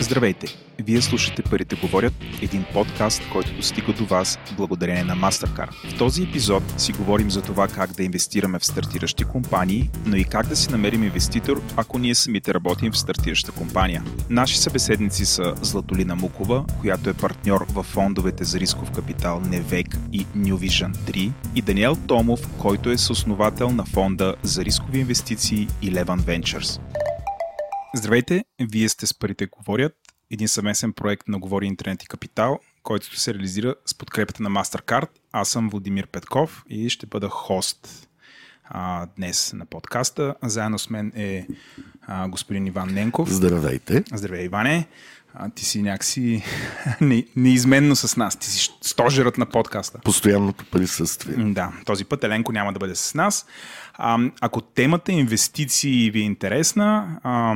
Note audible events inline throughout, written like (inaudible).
Здравейте! Вие слушате Парите говорят, един подкаст, който достига до вас благодарение на Mastercard. В този епизод си говорим за това как да инвестираме в стартиращи компании, но и как да си намерим инвеститор, ако ние самите работим в стартираща компания. Наши събеседници са Златолина Мукова, която е партньор в фондовете за рисков капитал Невек и New Vision 3 и Даниел Томов, който е съосновател на фонда за рискови инвестиции Eleven Ventures. Здравейте, вие сте с Парите говорят, един съвместен проект на Говори Интернет и Капитал, който се реализира с подкрепата на MasterCard. Аз съм Владимир Петков и ще бъда хост а, днес на подкаста. Заедно с мен е а, господин Иван Ненков. Здравейте. Здравей, Иване. А, ти си някакси (laughs) не, неизменно с нас. Ти си стожерът на подкаста. Постоянното присъствие. Да, този път Еленко няма да бъде с нас. А, ако темата инвестиции ви е интересна, а,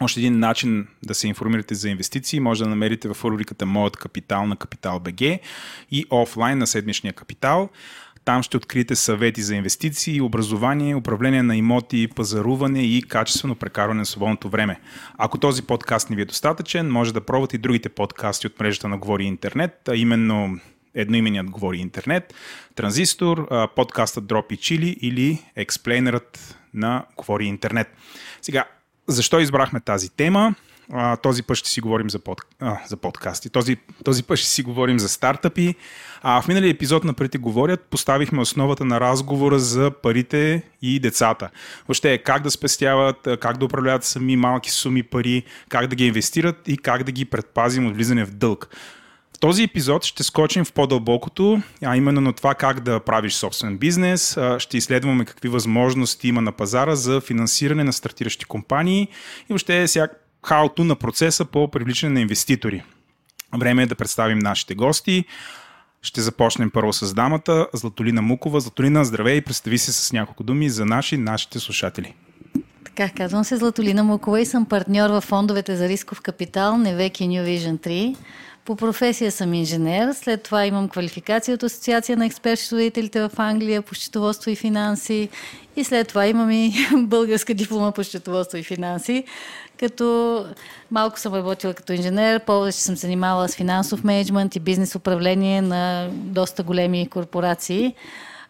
още един начин да се информирате за инвестиции може да намерите в рубриката Моят капитал на Капитал БГ и офлайн на седмичния капитал. Там ще откриете съвети за инвестиции, образование, управление на имоти, пазаруване и качествено прекарване на свободното време. Ако този подкаст не ви е достатъчен, може да пробвате и другите подкасти от мрежата на Говори Интернет, а именно едноименият Говори Интернет, Транзистор, подкастът Дропи Чили или експлейнерът на Говори Интернет. Сега, защо избрахме тази тема? А, този път ще си говорим за, под, а, за подкасти. Този, този път ще си говорим за стартъпи. А в миналия епизод на Парите говорят поставихме основата на разговора за парите и децата. Въобще как да спестяват, как да управляват сами малки суми пари, как да ги инвестират и как да ги предпазим от влизане в дълг. В този епизод ще скочим в по-дълбокото, а именно на това как да правиш собствен бизнес. Ще изследваме какви възможности има на пазара за финансиране на стартиращи компании и въобще всяк хаото на процеса по привличане на инвеститори. Време е да представим нашите гости. Ще започнем първо с дамата Златолина Мукова. Златолина, здравей и представи се с няколко думи за наши нашите слушатели. Така, казвам се Златолина Мукова и съм партньор в фондовете за рисков капитал Невек и New Vision 3. По професия съм инженер, след това имам квалификация от Асоциация на експерт-счетоводителите в Англия по счетоводство и финанси и след това имам и (laughs) българска диплома по счетоводство и финанси, като малко съм работила като инженер, повече съм занимавала с финансов менеджмент и бизнес управление на доста големи корпорации.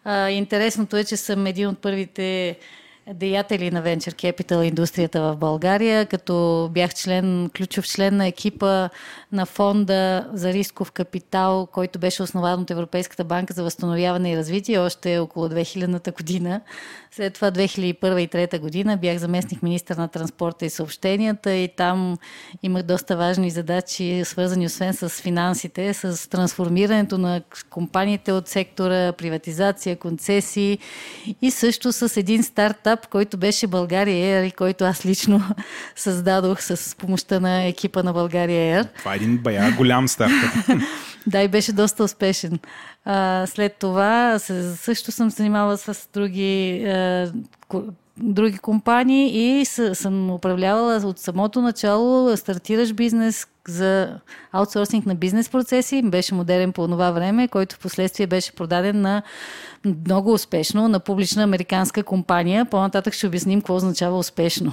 А, интересното е, че съм един от първите деятели на Venture Capital индустрията в България, като бях член, ключов член на екипа на фонда за рисков капитал, който беше основан от Европейската банка за възстановяване и развитие още около 2000-та година. След това 2001 и 2003 година бях заместник министър на транспорта и съобщенията и там имах доста важни задачи, свързани освен с финансите, с трансформирането на компаниите от сектора, приватизация, концесии и също с един стартап, който беше България Air и който аз лично (laughs) създадох с помощта на екипа на България Air. Това е един бая голям стартап. (laughs) да, и беше доста успешен. А, след това също съм занимавала с други, други компании и съм управлявала от самото начало стартираш бизнес за аутсорсинг на бизнес процеси. Беше модерен по това време, който в последствие беше продаден на много успешно на публична американска компания. По-нататък ще обясним какво означава успешно.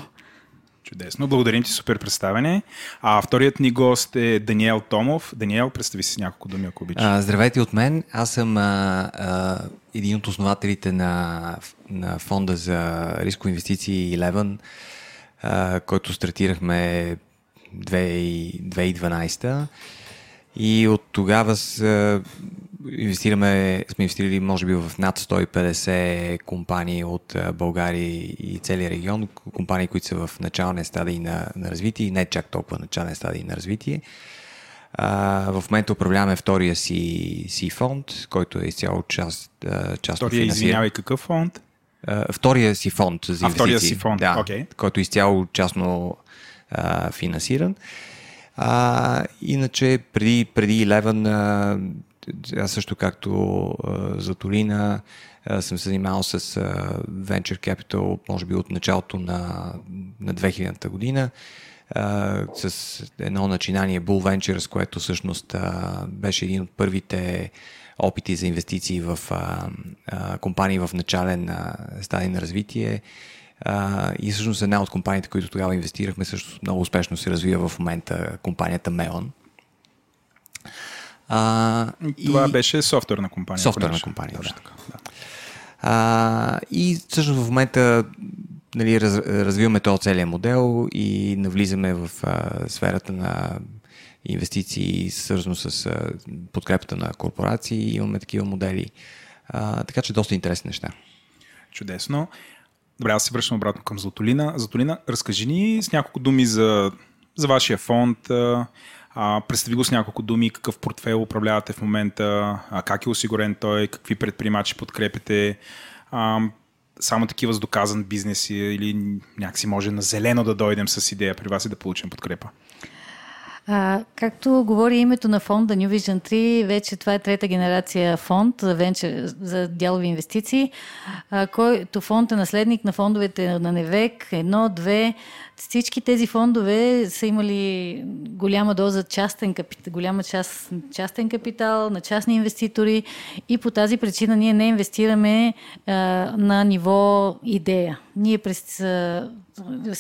Чудесно. Благодарим ти, супер представяне. А вторият ни гост е Даниел Томов. Даниел, представи си няколко думи, ако обичаш. Здравейте от мен. Аз съм а, а, един от основателите на, на фонда за рискови инвестиции Eleven, а, който стартирахме 2012 и от тогава с, инвестираме, сме инвестирали може би в над 150 компании от България и целия регион, компании, които са в начален стадий на, на развитие и не чак толкова начален стадий на развитие. А, в момента управляваме втория си, си фонд, който е изцяло част, част Втория, извинявай, какъв фонд? А, втория си фонд за инвестиции. А, втория си фонд, да, okay. който е изцяло частно а, финансиран. А, иначе преди, преди Eleven, а, аз също както за Толина съм се занимавал с Venture Capital, може би от началото на, на 2000-та година. С едно начинание Bull Ventures, което всъщност беше един от първите опити за инвестиции в компании в начален стадий на развитие и всъщност една от компаниите, които тогава инвестирахме, също много успешно се развива в момента компанията Мелон. А, Това и... беше софтуерна компания. Софтуерна компания, да. Така, да. А, и всъщност в момента нали, раз, развиваме този целият модел и навлизаме в а, сферата на инвестиции, свързано с а, подкрепата на корпорации. Имаме такива модели. А, така че доста интересни неща. Чудесно. Добре, аз се връщам обратно към Златолина. Златолина, разкажи ни с няколко думи за, за вашия фонд. Представи го с няколко думи, какъв портфел управлявате в момента, а, как е осигурен той, какви предприемачи подкрепите. А, само такива с доказан бизнес или някакси може на зелено да дойдем с идея при вас и да получим подкрепа? А, както говори името на фонда New Vision 3, вече това е трета генерация фонд за, венчер, за дялови инвестиции, а, който фонд е наследник на фондовете на Невек, едно, две, всички тези фондове са имали голяма доза частен капитал, голяма част частен капитал на частни инвеститори и по тази причина ние не инвестираме а, на ниво идея. Ние през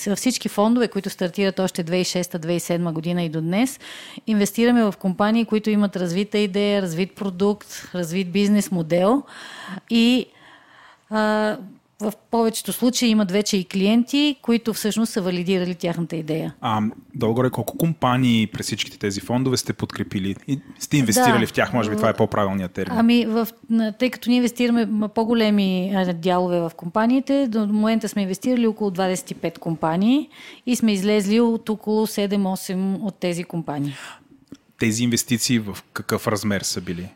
във всички фондове, които стартират още 2006-2007 година и до днес, инвестираме в компании, които имат развита идея, развит продукт, развит бизнес модел и а, в повечето случаи имат вече и клиенти, които всъщност са валидирали тяхната идея. А долу-горе колко компании през всичките тези фондове сте подкрепили и сте инвестирали да, в тях? Може би това е по-правилният термин. Ами, в, тъй като ние инвестираме по-големи дялове в компаниите, до момента сме инвестирали около 25 компании и сме излезли от около 7-8 от тези компании. Тези инвестиции в какъв размер са били?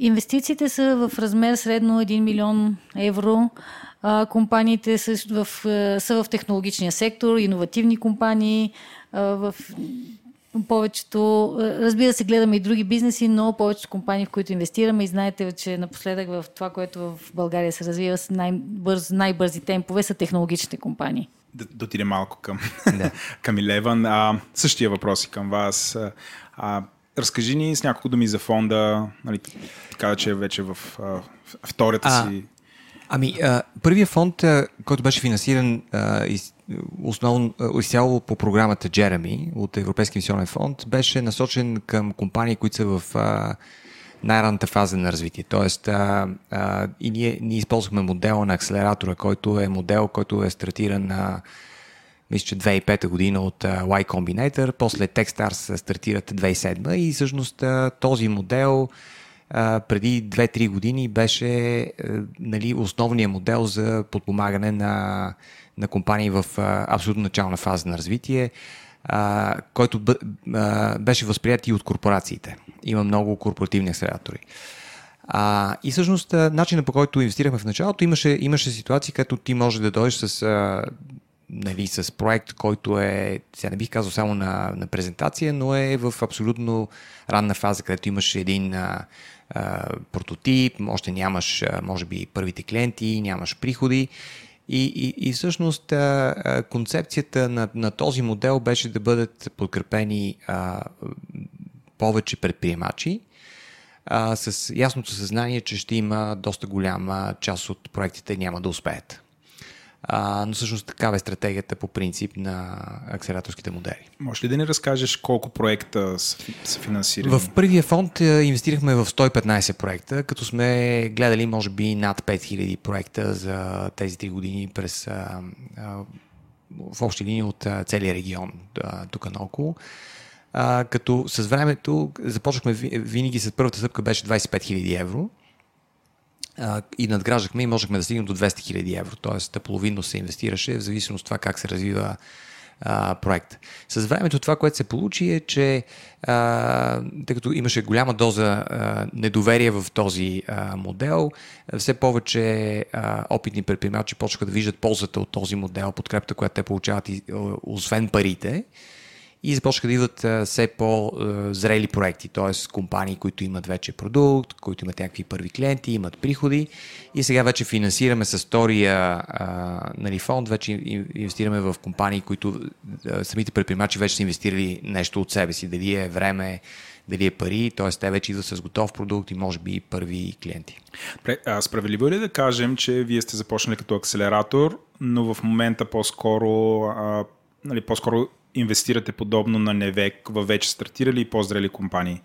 Инвестициите са в размер средно 1 милион евро а, компаниите са в, са в технологичния сектор, иновативни компании, а, в повечето, разбира се, гледаме и други бизнеси, но повечето компании, в които инвестираме и знаете, че напоследък в това, което в България се развива с най-бърз, най-бързи темпове, са технологичните компании. Да дотидем малко към, да. (laughs) към Илеван. А, същия въпрос и към вас. А, разкажи ни с няколко думи за фонда, нали, така че вече в а, втората а, си Ами, а, първият фонд, а, който беше финансиран а, из, основно изцяло по програмата Джереми от Европейския инвестиционен фонд, беше насочен към компании, които са в а, най-ранната фаза на развитие. Тоест, а, а, и ние, ние използвахме модела на акселератора, който е модел, който е стартиран на мисля, че 2005 година от Y Combinator, после Techstars стартират 2007 и всъщност този модел преди 2-3 години беше нали, основният модел за подпомагане на, на компании в абсолютно начална фаза на развитие, който беше възприят и от корпорациите. Има много корпоративни акселератори. А, и всъщност начинът по който инвестирахме в началото, имаше, имаше ситуации, където ти може да дойдеш с, нали, с проект, който е, сега не бих казал само на, на презентация, но е в абсолютно ранна фаза, където имаш един а, прототип, още нямаш, може би, първите клиенти, нямаш приходи. И, и, и всъщност а, а, концепцията на, на този модел беше да бъдат подкрепени а, повече предприемачи а, с ясното съзнание, че ще има доста голяма част от проектите няма да успеят. А, но всъщност такава е стратегията по принцип на акселераторските модели. Може ли да ни разкажеш колко проекта са, финансирани? В първия фонд инвестирахме в 115 проекта, като сме гледали може би над 5000 проекта за тези 3 години през а, а, в общи линии от а, целия регион тук наоколо. Като с времето започнахме винаги с първата стъпка беше 25 000 евро и надграждахме и можехме да стигнем до 200 000 евро, т.е. половинно се инвестираше в зависимост от това как се развива а, проект. С времето това, което се получи е, че а, тъй като имаше голяма доза а, недоверие в този а, модел, все повече а, опитни предприемачи почнаха да виждат ползата от този модел, подкрепата, която те получават и, освен парите. И започнаха да идват все по-зрели проекти, т.е. компании, които имат вече продукт, които имат някакви първи клиенти, имат приходи и сега вече финансираме с втория нали, фонд, вече инвестираме в компании, които самите предприемачи вече са инвестирали нещо от себе си, дали е време, дали е пари, т.е. те вече идват с готов продукт и може би първи клиенти. Справедливо е ли да кажем, че вие сте започнали като акселератор, но в момента по-скоро, нали, по-скоро инвестирате подобно на Невек в вече стартирали и по-зрели компании?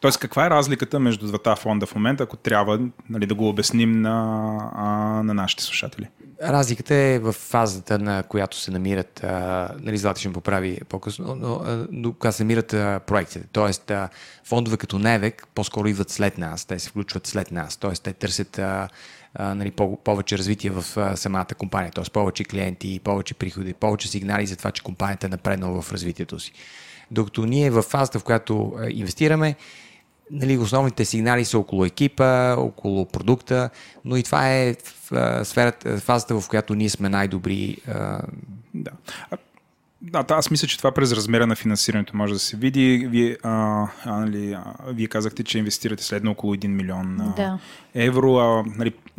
Тоест, каква е разликата между двата фонда в момента, ако трябва нали, да го обясним на, а, на нашите слушатели? Разликата е в фазата, на която се намират, а, нали, Злати ще ми поправи по-късно, но, но когато се намират а, проектите. Тоест, а, фондове като Невек по-скоро идват след нас, те се включват след нас, Тоест, те търсят а, а, нали, по- повече развитие в а, самата компания, т.е. повече клиенти, повече приходи, повече сигнали за това, че компанията е напреднала в развитието си. Докато ние в фазата, в която а, инвестираме, нали, основните сигнали са около екипа, около продукта, но и това е в, сферата, фазата, в която ние сме най-добри. Да. Да, аз мисля, че това през размера на финансирането може да се види. Вие, а, а, нали, а, вие казахте, че инвестирате следно около 1 милион а, да. евро. А, нали, (clears throat)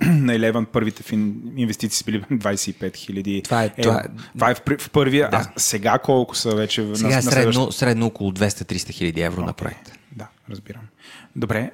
на Eleven първите фин... инвестиции са били (laughs) 25 хиляди. Това е, това е, това е в, в първия. Да. А сега колко са вече? Сега на, е средно, на средно около 200-300 хиляди евро okay. на проект. Да, разбирам. Добре.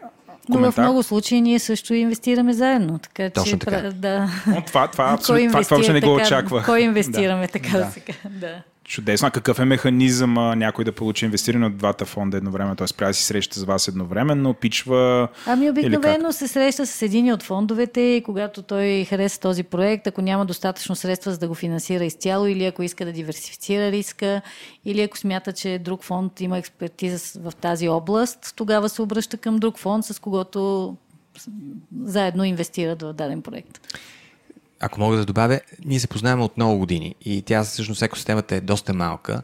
Но в много случаи ние също инвестираме заедно. Така, Точно че, така. Да. Но това, това, абсолютно, това, това, това не го очаква. Кой (laughs) инвестираме, да. така да. сега. Да. Чудесно. А какъв е механизъм а, някой да получи инвестиране от двата фонда едновременно? Тоест, да си среща с вас едновременно, пичва. Ами обикновено се среща с един от фондовете и когато той хареса този проект, ако няма достатъчно средства за да го финансира изцяло или ако иска да диверсифицира риска, или ако смята, че друг фонд има експертиза в тази област, тогава се обръща към друг фонд, с когото заедно инвестират в даден проект ако мога да добавя, ние се познаваме от много години и тя всъщност екосистемата е доста малка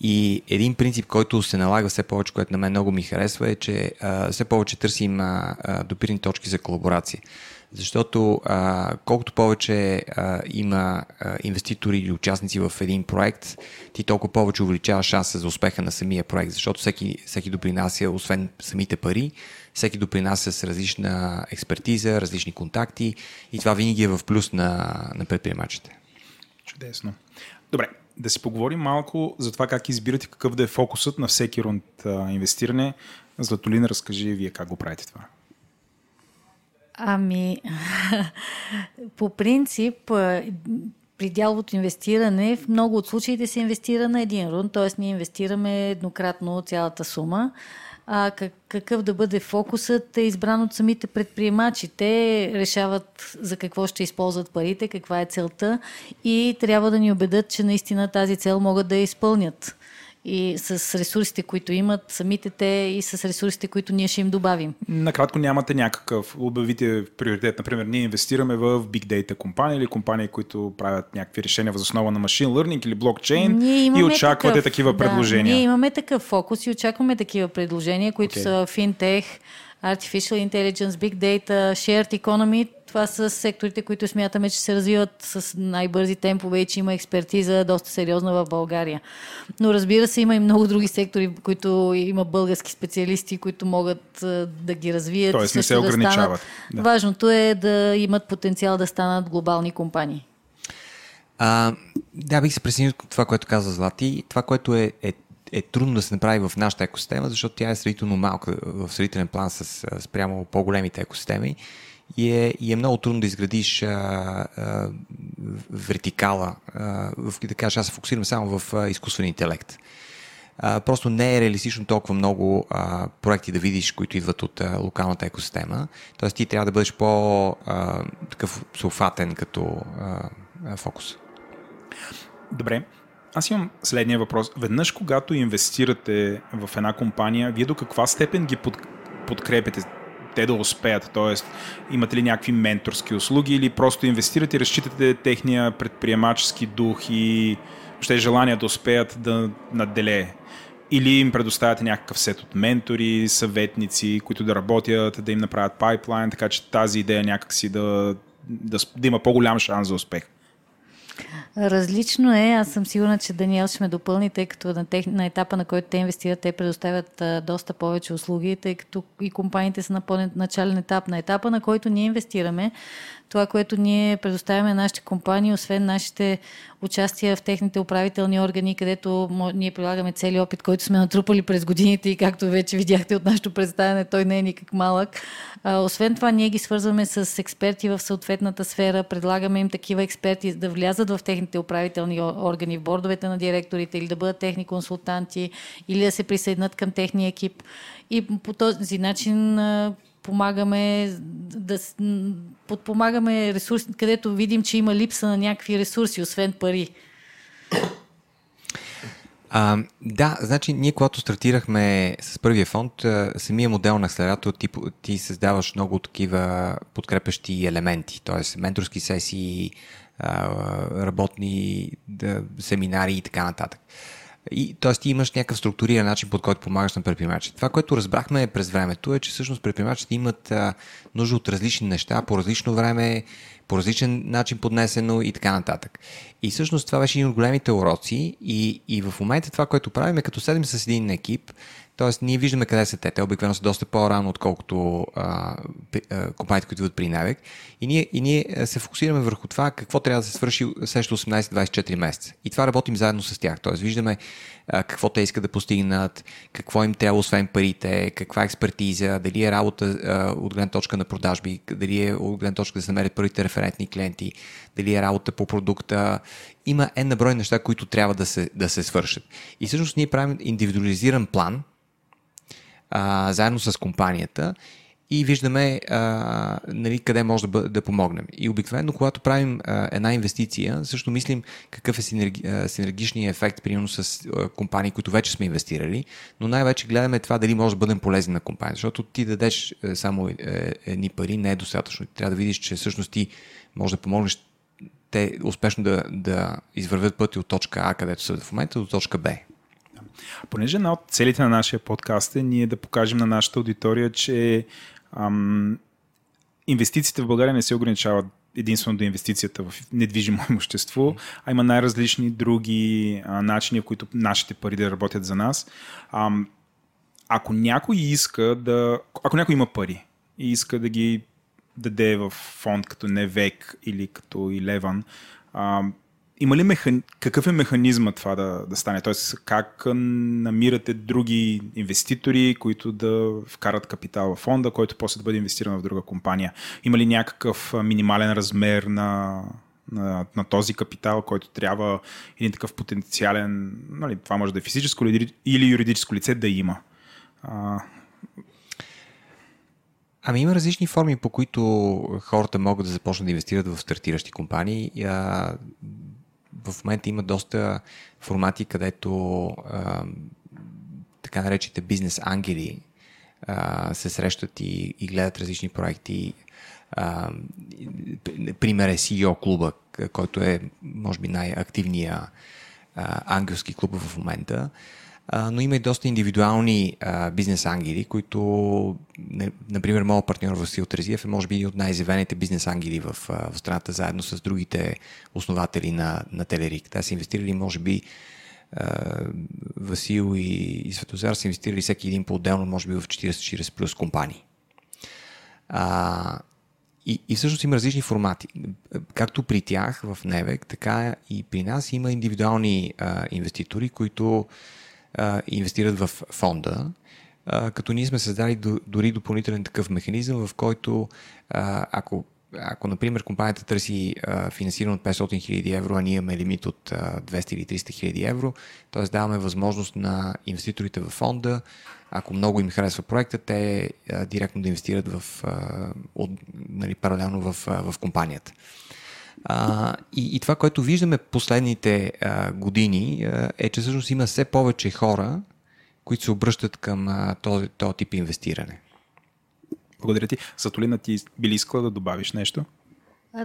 и един принцип, който се налага все повече, което на мен много ми харесва е, че а, все повече търсим а, а, допирни точки за колаборация. Защото а, колкото повече а, има а, инвеститори или участници в един проект, ти толкова повече увеличава шанса за успеха на самия проект, защото всеки, всеки допринася, освен самите пари, всеки допринася с различна експертиза, различни контакти и това винаги е в плюс на, на предприемачите. Чудесно. Добре, да си поговорим малко за това как избирате какъв да е фокусът на всеки рунд а, инвестиране. Златолина, разкажи вие как го правите това. Ами, (laughs) по принцип, при дяловото инвестиране в много от случаите се инвестира на един рунд, т.е. ние инвестираме еднократно цялата сума. А какъв да бъде фокусът е избран от самите предприемачи. Те решават за какво ще използват парите, каква е целта и трябва да ни убедят, че наистина тази цел могат да я изпълнят и с ресурсите, които имат самите те и с ресурсите, които ние ще им добавим. Накратко нямате някакъв, обявите приоритет, например, ние инвестираме в Big Data компании или компании, които правят някакви решения въз основа на машин learning или блокчейн и очаквате такъв, такива да, предложения. Ние имаме такъв фокус и очакваме такива предложения, които okay. са финтех, Artificial Intelligence, Big Data, Shared Economy. Това са секторите, които смятаме, че се развиват с най-бързи темпове и че има експертиза доста сериозна в България. Но разбира се, има и много други сектори, в които има български специалисти, които могат да ги развият. Тоест не се ограничават. Да станат. Да. Важното е да имат потенциал да станат глобални компании. А, да, бих се присъединил това, което каза Злати. Това, което е, е е трудно да се направи в нашата екосистема, защото тя е сравнително малка в сравнителен план с спрямо по-големите екосистеми и е, и е много трудно да изградиш а, а, вертикала. А, в, да кажа, аз се фокусирам само в а, изкуствен интелект. А, просто не е реалистично толкова много а, проекти да видиш, които идват от а, локалната екосистема. Тоест ти трябва да бъдеш по-такъв суфатен като а, фокус. Добре. Аз имам следния въпрос. Веднъж, когато инвестирате в една компания, вие до каква степен ги под, подкрепяте? Те да успеят? Тоест, имате ли някакви менторски услуги или просто инвестирате и разчитате техния предприемачески дух и въобще желание да успеят да наделее? Или им предоставяте някакъв сет от ментори, съветници, които да работят, да им направят пайплайн, така че тази идея някакси да, да, да има по-голям шанс за успех? Различно е. Аз съм сигурна, че Даниел ще ме допълни, тъй като на, тех, на етапа, на който те инвестират, те предоставят а, доста повече услуги, тъй като и компаниите са на по-начален етап. На етапа, на който ние инвестираме, това, което ние предоставяме на нашите компании, освен нашите участия в техните управителни органи, където ние прилагаме цели опит, който сме натрупали през годините и както вече видяхте от нашето представяне, той не е никак малък. А, освен това, ние ги свързваме с експерти в съответната сфера, предлагаме им такива експерти да влязат в техните управителни органи, в бордовете на директорите или да бъдат техни консултанти или да се присъединят към техния екип. И по този начин помагаме да подпомагаме ресурси, където видим, че има липса на някакви ресурси, освен пари. А, да, значи ние когато стартирахме с първия фонд, самия модел на акселератор ти, ти създаваш много такива подкрепящи елементи, т.е. менторски сесии, работни семинари и така нататък. И, т.е. ти имаш някакъв структуриран начин, под който помагаш на предприемачите. Това, което разбрахме през времето е, че всъщност предприемачите имат а, нужда от различни неща по различно време, по различен начин поднесено и така нататък. И всъщност това беше един от големите уроци и, и в момента това, което правим е като седем с един екип, Тоест, ние виждаме къде са те. Те обикновено са доста по-рано, отколкото а, а, компаниите, които идват при Навек. И ние, и ние се фокусираме върху това какво трябва да се свърши следващото 18-24 месеца. И това работим заедно с тях. Тоест, виждаме а, какво те искат да постигнат, какво им трябва освен парите, каква експертиза, дали е работа а, от гледна точка на продажби, дали е от гледна точка да се намерят първите референтни клиенти, дали е работа по продукта. Има една брой неща, които трябва да се, да се свършат. И всъщност ние правим индивидуализиран план, а, заедно с компанията и виждаме а, нали, къде може да, да помогнем. И обикновено, когато правим а, една инвестиция, също мислим какъв е синерги, а, синергичният ефект, примерно с а, компании, които вече сме инвестирали, но най-вече гледаме това дали може да бъдем полезни на компания, защото ти дадеш е, само е, едни пари, не е достатъчно. Трябва да видиш, че всъщност ти може да помогнеш те успешно да, да извървят пъти от точка А, където са в момента, до точка Б. Понеже една от целите на нашия подкаст е ние да покажем на нашата аудитория, че ам, инвестициите в България не се ограничават единствено до инвестицията в недвижимо (laughs) имущество, а има най-различни други а, начини, в които нашите пари да работят за нас. Ам, ако някой иска да. Ако някой има пари и иска да ги даде в фонд като Невек или като Илеван, има ли механ... какъв е механизма това да, да стане? Тоест, как намирате други инвеститори, които да вкарат капитал в фонда, който после да бъде инвестиран в друга компания? Има ли някакъв минимален размер на, на, на този капитал, който трябва един такъв потенциален, нали, това може да е физическо или юридическо лице да има? А... Ами има различни форми, по които хората могат да започнат да инвестират в стартиращи компании в момента има доста формати, където а, така наречите бизнес ангели се срещат и, и гледат различни проекти. А, пример е CEO клуба, който е, може би, най-активния ангелски клуб в момента но има и доста индивидуални бизнес ангели, които, например, моят партньор Васил Трезиев е може би от най-изявените бизнес ангели в, в страната, заедно с другите основатели на, на Телерик. Те са инвестирали, може би, Васил и, и Светозар са инвестирали всеки един по-отделно, може би в 40-40 плюс компании. А, и, и всъщност има различни формати. Както при тях в Невек, така и при нас има индивидуални а, инвеститори, които инвестират в фонда, като ние сме създали до, дори допълнителен такъв механизъм, в който ако ако, например, компанията търси финансиране от 500 000 евро, а ние имаме лимит от а, 200 или 300 000 евро, т.е. даваме възможност на инвеститорите в фонда, ако много им харесва проекта, те директно да инвестират в, от, нали, паралелно в, в компанията. А, и, и това, което виждаме последните а, години а, е, че всъщност има все повече хора, които се обръщат към а, този, този тип инвестиране. Благодаря ти. Сатолина, ти би ли искала да добавиш нещо?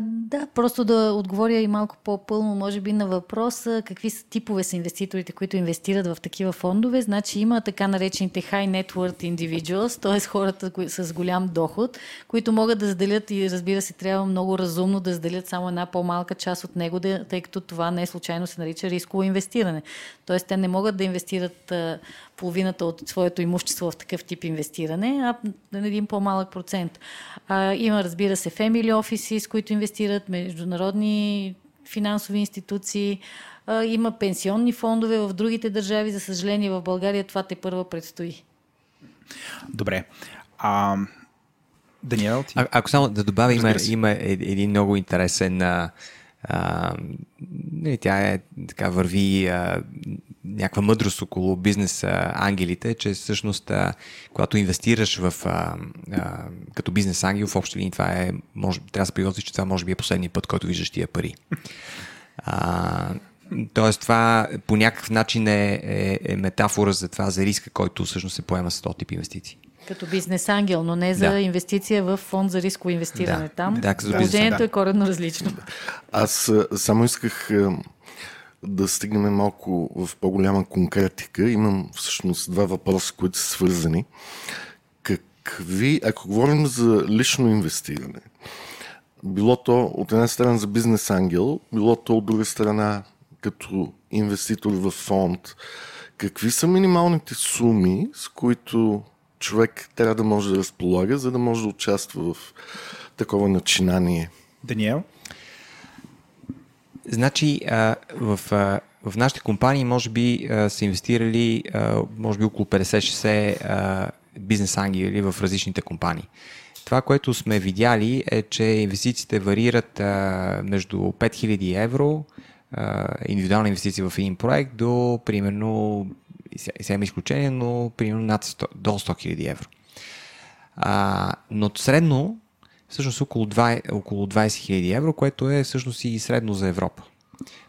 Да, просто да отговоря и малко по-пълно, може би, на въпроса какви са типове са инвеститорите, които инвестират в такива фондове. Значи има така наречените high net worth individuals, т.е. хората с голям доход, които могат да заделят и разбира се, трябва много разумно да заделят само една по-малка част от него, тъй като това не е случайно се нарича рисково инвестиране. Т.е. те не могат да инвестират половината от своето имущество в такъв тип инвестиране, а на един по-малък процент. А, има, разбира се, family offices, с които инвестират, международни финансови институции, а, има пенсионни фондове в другите държави. За съжаление, в България това те първа предстои. Добре. А, Даниел, ти... А, ако само да добавя, има, има един много интересен а, а, нали, тя е така върви а, някаква мъдрост около бизнес ангелите, че всъщност а, когато инвестираш в а, а, като бизнес ангел, в общи линии това е, може, трябва да се приготви, че това може би е последния път, който виждаш тия пари. А, Тоест това по някакъв начин е, е, е метафора за това, за риска, който всъщност се поема с този тип инвестиции. Като бизнес ангел, но не за да. инвестиция в фонд за рисково инвестиране. Да. Там да, положението да. е коренно различно. Аз само исках да стигнем малко в по-голяма конкретика. Имам всъщност два въпроса, които са свързани. Какви, ако говорим за лично инвестиране, било то от една страна за бизнес ангел, било то от друга страна като инвеститор в фонд, какви са минималните суми, с които човек трябва да може да разполага, за да може да участва в такова начинание. Даниел? Значи, а, в, а, в нашите компании може би а, са инвестирали а, може би около 50-60 бизнес ангели в различните компании. Това, което сме видяли е, че инвестициите варират а, между 5000 евро, а, индивидуална инвестиция в един проект, до примерно сега има изключение, но примерно над 100, до 100 000 евро. А, но средно, всъщност около 20, около 20 000 евро, което е всъщност и средно за Европа.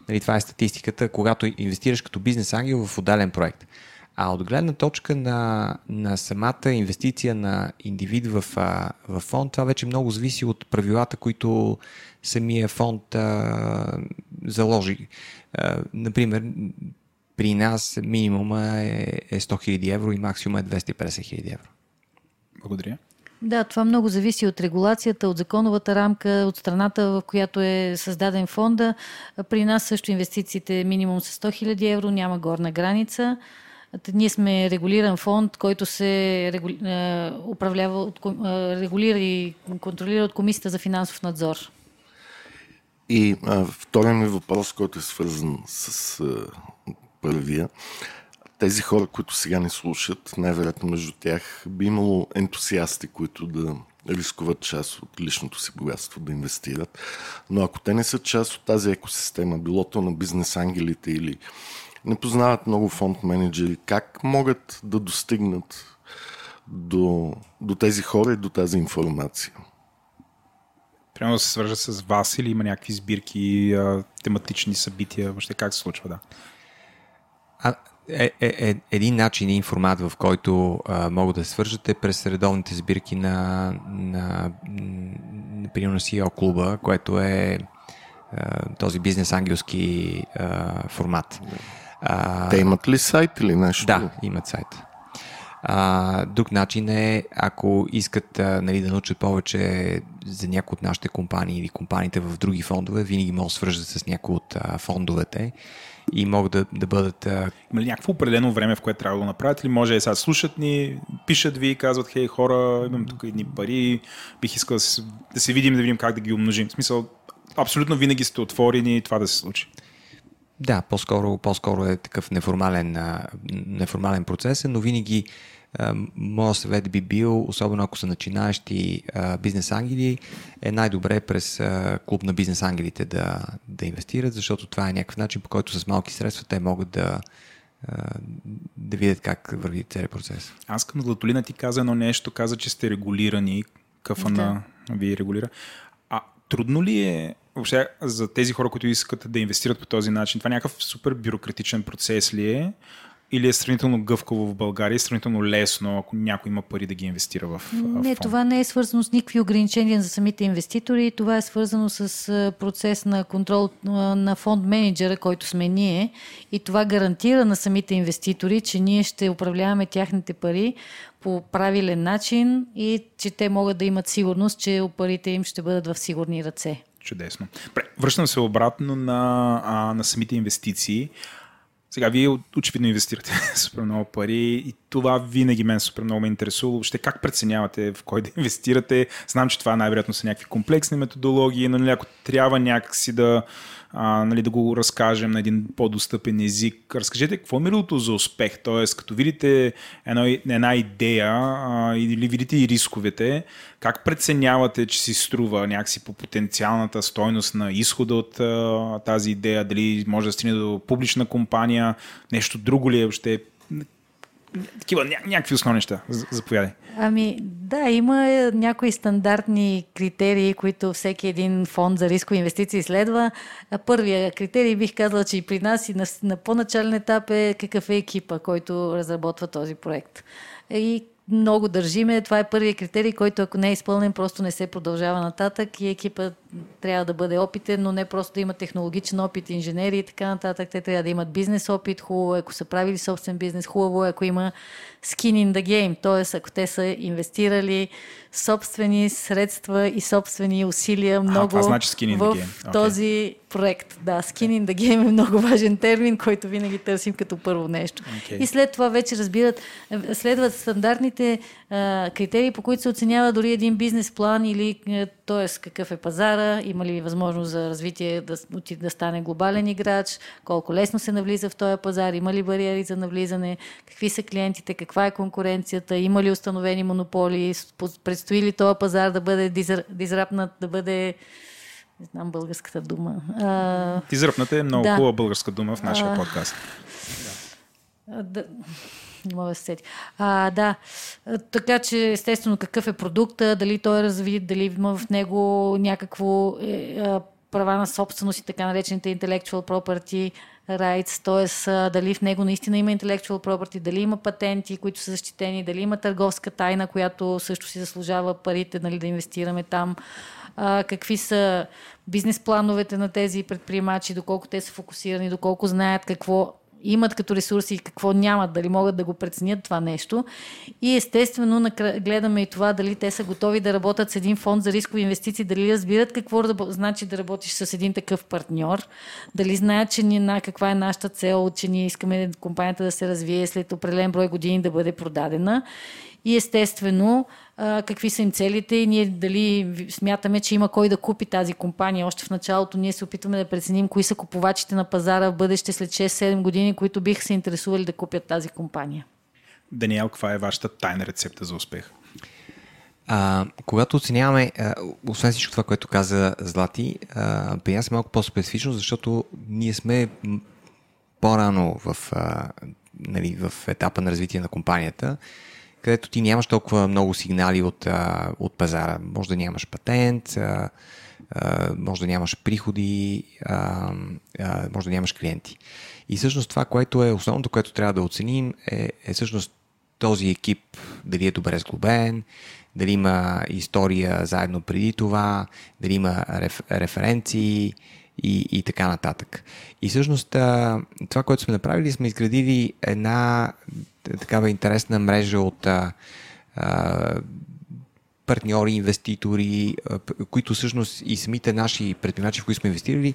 Нали, това е статистиката, когато инвестираш като бизнес ангел в отделен проект. А от гледна точка на, на самата инвестиция на индивид в, в фонд, това вече много зависи от правилата, които самия фонд а, заложи. А, например, при нас минимума е, е 100 000 евро и максимума е 250 000 евро. Благодаря. Да, това много зависи от регулацията, от законовата рамка, от страната, в която е създаден фонда. При нас също инвестициите минимум са 100 000 евро, няма горна граница. Ние сме регулиран фонд, който се управлява, регулира и контролира от Комисията за финансов надзор. И а, втория ми въпрос, който е свързан с а, първия. Тези хора, които сега не слушат, най-вероятно между тях би имало ентусиасти, които да рискуват част от личното си богатство да инвестират. Но ако те не са част от тази екосистема, било то на бизнес ангелите или не познават много фонд менеджери, как могат да достигнат до, до тези хора и до тази информация? Прямо да се свържат с вас или има някакви сбирки, тематични събития, въобще как се случва, да? А, е, е, е, един начин, един формат, в който а, могат да се свържат е през редовните сбирки на, на, на CEO клуба, което е а, този бизнес ангелски а, формат. А, Те имат ли сайт или нещо? Да, имат сайт. А, друг начин е, ако искат а, нали, да научат повече за някои от нашите компании или компаниите в други фондове, винаги могат да свържат с някои от а, фондовете и могат да, да бъдат... А... Има ли някакво определено време, в което трябва да го направят? Или може сега слушат ни, пишат ви, казват, хей хора, имам тук едни пари, бих искал да се, да се видим, да видим как да ги умножим. В смисъл, абсолютно винаги сте отворени това да се случи. Да, по-скоро, по-скоро е такъв неформален, неформален процес, но винаги моят съвет би бил, особено ако са начинаещи бизнес ангели, е най-добре през клуб на бизнес ангелите да, да инвестират, защото това е някакъв начин, по който с малки средства те могат да, да видят как върви целият процес. Аз към Златолина ти каза едно нещо, каза, че сте регулирани, къфа да. на ви регулира. А трудно ли е въобще за тези хора, които искат да инвестират по този начин, това някакъв супер бюрократичен процес ли е? Или е сравнително гъвкаво в България, сравнително лесно, ако някой има пари да ги инвестира в Не, фонд? това не е свързано с никакви ограничения за самите инвеститори. Това е свързано с процес на контрол на фонд менеджера, който сме ние. И това гарантира на самите инвеститори, че ние ще управляваме тяхните пари по правилен начин и че те могат да имат сигурност, че парите им ще бъдат в сигурни ръце. Чудесно. Връщам се обратно на, а, на самите инвестиции. Сега, вие очевидно инвестирате (laughs) супер много пари и това винаги мен супер много ме интересува. Въобще как преценявате в кой да (laughs) инвестирате? Знам, че това най-вероятно са някакви комплексни методологии, но ако трябва някакси да, а, нали, да го разкажем на един по-достъпен език, разкажете какво е мирото за успех? Тоест, като видите едно, една идея или видите и рисковете, как преценявате, че си струва някакси по потенциалната стойност на изхода от а, тази идея? Дали може да стигне до публична компания, нещо друго ли е въобще? Такива ня- някакви основни неща. Заповядай. Ами да, има някои стандартни критерии, които всеки един фонд за рискови инвестиции следва. Първия критерий бих казала, че и при нас и на, на по-начален етап е какъв е екипа, който разработва този проект. И много държиме. Това е първият критерий, който ако не е изпълнен, просто не се продължава нататък и екипа трябва да бъде опитен, но не просто да има технологичен опит, инженери и така нататък. Те трябва да имат бизнес опит, хубаво е, ако са правили собствен бизнес, хубаво е, ако има skin in the game, т.е. ако те са инвестирали собствени средства и собствени усилия много а, значи skin in в the game. Okay. този проект. Да, skin in the game е много важен термин, който винаги търсим като първо нещо. Okay. И след това вече разбират, следват стандартните а, критерии, по които се оценява дори един бизнес план или т.е. какъв е пазара, има ли възможност за развитие да, да стане глобален играч, колко лесно се навлиза в този пазар, има ли бариери за навлизане, какви са клиентите, каква е конкуренцията, има ли установени монополи, предстои ли този пазар да бъде дизрапнат, да бъде не знам българската дума. А... Дизрапната е много да. хубава българска дума в нашия а... подкаст. Да. да не мога да се сети. А, да, така че естествено какъв е продукта, дали той е развит, дали има в него някакво е, е, права на собственост и така наречените intellectual property rights, т.е. дали в него наистина има intellectual property, дали има патенти, които са защитени, дали има търговска тайна, която също си заслужава парите нали, да инвестираме там, а, какви са бизнес плановете на тези предприемачи, доколко те са фокусирани, доколко знаят какво имат като ресурси и какво нямат, дали могат да го преценят това нещо. И естествено гледаме и това дали те са готови да работят с един фонд за рискови инвестиции, дали разбират какво значи да работиш с един такъв партньор, дали знаят, че ни, каква е нашата цел, че ние искаме компанията да се развие след определен брой години да бъде продадена. И естествено, а, какви са им целите и ние дали смятаме, че има кой да купи тази компания. Още в началото ние се опитваме да преценим кои са купувачите на пазара в бъдеще след 6-7 години, които биха се интересували да купят тази компания. Даниел, каква е вашата тайна рецепта за успех? А, когато оценяваме, а, освен всичко това, което каза Злати, а, при нас е малко по-специфично, защото ние сме по-рано в, а, нали, в етапа на развитие на компанията където ти нямаш толкова много сигнали от, а, от пазара. Може да нямаш патент, а, а, може да нямаш приходи, а, а, може да нямаш клиенти. И всъщност това, което е основното, което трябва да оценим е, е всъщност този екип дали е добре сглобен, дали има история заедно преди това, дали има реф, референции и, и така нататък. И всъщност това, което сме направили, сме изградили една такава интересна мрежа от а, а, партньори, инвеститори, които всъщност и самите наши предприемачи, в които сме инвестирали,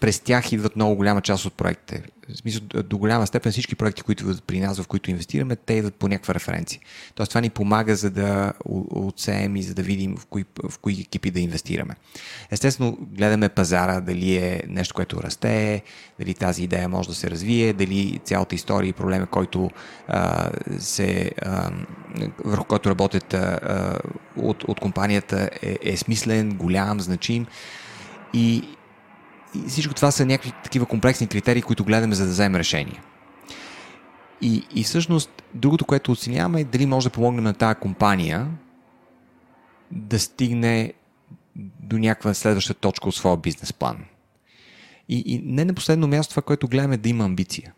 през тях идват много голяма част от проектите. В смисъл, до голяма степен всички проекти, които идват при нас, в които инвестираме, те идват по някаква референция. Тоест това ни помага за да отсеем и за да видим в кои, в кои екипи да инвестираме. Естествено, гледаме пазара, дали е нещо, което расте, дали тази идея може да се развие, дали цялата история и проблема, който а, се, а, върху който работят а, от, от компанията е, е смислен, голям, значим. И, и всичко това са някакви такива комплексни критерии, които гледаме за да вземем решение. И, и всъщност другото, което оценяваме е дали може да помогнем на тази компания да стигне до някаква следваща точка от своя бизнес план. И, и не на последно място това, което гледаме е да има амбиция.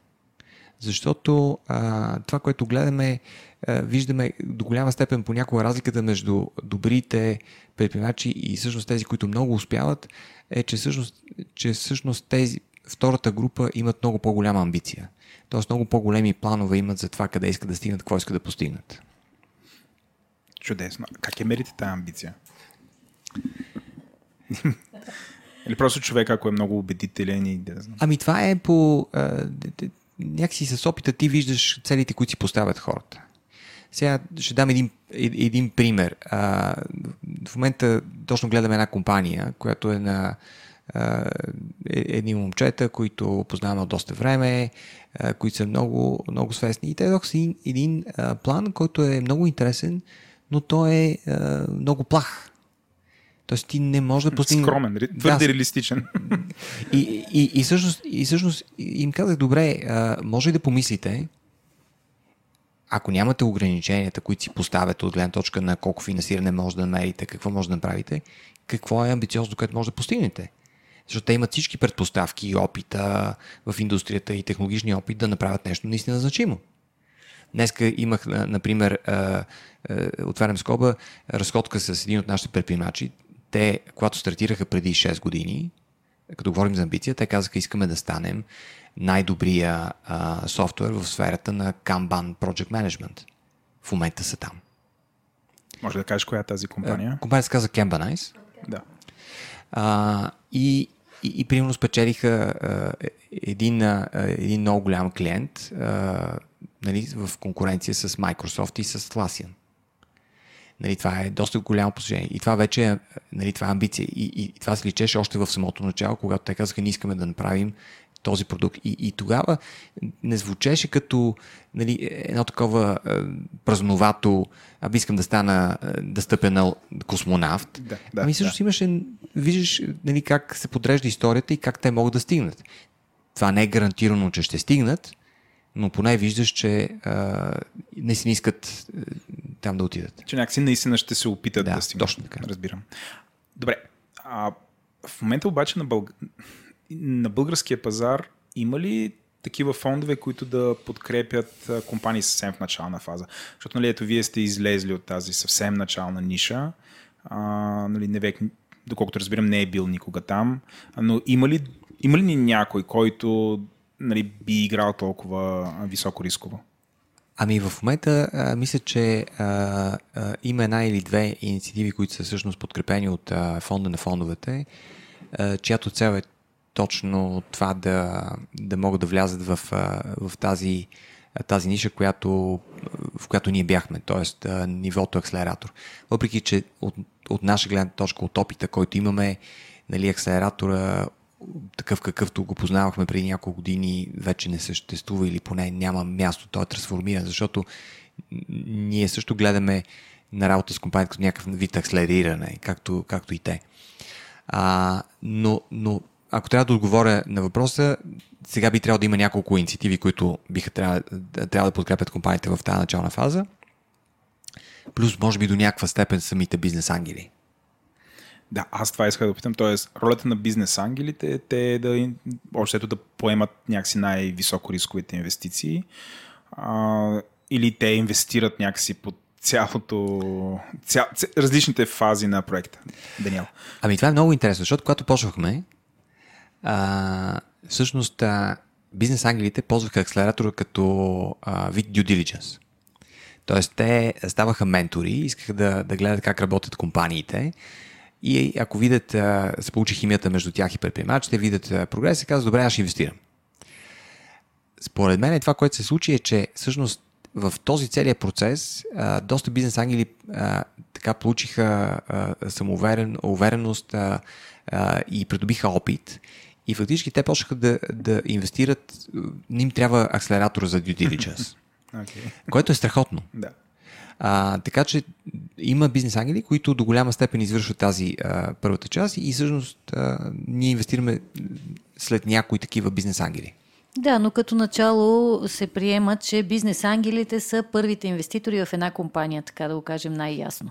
Защото а, това, което гледаме, а, виждаме до голяма степен понякога разликата между добрите предприемачи и всъщност тези, които много успяват, е, че всъщност, че всъщност тези, втората група имат много по-голяма амбиция. Тоест много по-големи планове имат за това къде искат да стигнат, какво искат да постигнат. Чудесно. Как я мерите тази амбиция? (laughs) Или просто човек, ако е много убедителен и да знам. Ами това е по... А, някакси с опита ти виждаш целите, които си поставят хората. Сега ще дам един, един пример. А, в момента точно гледаме една компания, която е на а, е, едни момчета, които познаваме от доста време, а, които са много, много свестни. И те дадоха един, един а, план, който е много интересен, но той е а, много плах. Тоест ти не можеш да постигнеш... Скромен, твърде да, реалистичен. И, и, и, всъщност, и всъщност им казах, добре, а, може ли да помислите, ако нямате ограниченията, които си поставяте от гледна точка на колко финансиране може да намерите, какво може да направите, какво е амбициозно, което може да постигнете. Защото те имат всички предпоставки и опита в индустрията и технологичния опит да направят нещо наистина значимо. Днеска имах, например, отварям скоба, разходка с един от нашите предприемачи. Те, когато стартираха преди 6 години, като говорим за амбиция, те казаха, искаме да станем най-добрия а, софтуер в сферата на Kanban Project Management. В момента са там. Може да кажеш коя е тази компания? компания се казва Kanbanize. Да. А, и, и, и примерно спечелиха а, един, а, един много голям клиент а, нали, в конкуренция с Microsoft и с Atlassian. Нали, това е доста голямо постижение. И това вече е нали, това е амбиция. И, и, и това се личеше още в самото начало, когато те казаха, ние искаме да направим този продукт. И, и тогава не звучеше като нали, едно такова е, празновато, аби искам да стана, да стъпя на космонавт. Да, да, ами всъщност да. имаше, виждаш нали, как се подрежда историята и как те могат да стигнат. Това не е гарантирано, че ще стигнат, но поне виждаш, че а, не си не искат а, там да отидат. Че някакси наистина ще се опитат да, да стигнат. Точно така. Разбирам. Добре. А, в момента обаче на, Бълг... на българския пазар има ли такива фондове, които да подкрепят компании съвсем в начална фаза? Защото, нали, ето, вие сте излезли от тази съвсем начална ниша. А, нали, Невек, доколкото разбирам, не е бил никога там. Но има ли, има ли някой, който нали, би играл толкова високо рисково? Ами в момента а, мисля, че а, а, има една или две инициативи, които са всъщност подкрепени от а, фонда на фондовете, а, чиято цел е точно това да, да могат да влязат в, в тази, тази ниша, която, в която ние бяхме, т.е. нивото акселератор. Въпреки, че от, от наша гледна точка, от опита, който имаме, нали, акселератора такъв какъвто го познавахме преди няколко години, вече не съществува или поне няма място, той е трансформиран, защото ние също гледаме на работа с компанията като някакъв вид акселериране, както, както и те. А, но, но ако трябва да отговоря на въпроса, сега би трябвало да има няколко инициативи, които биха трябва, трябва да подкрепят компаниите в тази начална фаза. Плюс, може би, до някаква степен самите бизнес ангели. Да, аз това исках да питам. Тоест, ролята на бизнес ангелите е те да, още да поемат някакси най-високо рисковите инвестиции а, или те инвестират някакси под цялото, ця, различните фази на проекта. Даниел. Ами това е много интересно, защото когато почвахме, а, всъщност а, бизнес ангелите ползваха акселератора като а, вид due diligence. Тоест те ставаха ментори, искаха да, да гледат как работят компаниите и ако видят, се получи химията между тях и предприемачите, видят прогрес, се казва, добре, аз ще инвестирам. Според мен това, което се случи е, че всъщност в този целият процес доста бизнес ангели така получиха самоуверен, увереност и придобиха опит. И фактически те почнаха да, да инвестират, не им трябва акселератора за due diligence. (laughs) Okay. Което е страхотно. Да. А, така че има бизнес ангели, които до голяма степен извършват тази а, първата част и всъщност а, ние инвестираме след някои такива бизнес ангели. Да, но като начало се приема, че бизнес ангелите са първите инвеститори в една компания, така да го кажем най-ясно.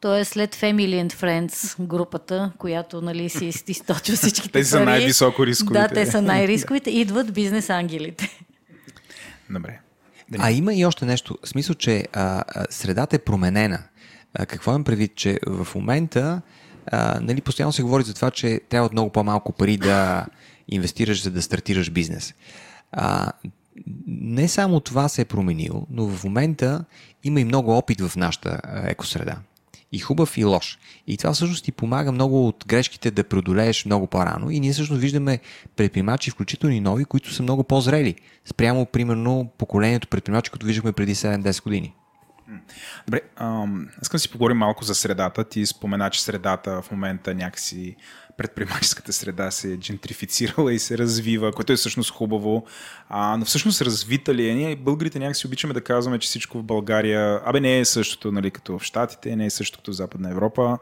Тоест след Family and Friends групата, която нали, си източва (laughs) всичките Те са най-високо рисковите. Да, те са най-рисковите. Идват бизнес ангелите. Добре. Да а има и още нещо. В смисъл, че а, средата е променена. А, какво имам предвид, че в момента а, нали, постоянно се говори за това, че трябва много по-малко пари да инвестираш, за да стартираш бизнес. А, не само това се е променило, но в момента има и много опит в нашата екосреда. И хубав, и лош. И това всъщност ти помага много от грешките да преодолееш много по-рано. И ние всъщност виждаме предприемачи, включително и нови, които са много по-зрели. Спрямо, примерно, поколението предприемачи, които виждахме преди 7-10 години. Добре, ам, искам да си поговорим малко за средата. Ти спомена, че средата в момента някакси предприемаческата среда се е джентрифицирала и се развива, което е всъщност хубаво. А, но всъщност развита ли е? Ние българите някакси обичаме да казваме, че всичко в България, абе не е същото, нали, като в Штатите, не е същото като в Западна Европа.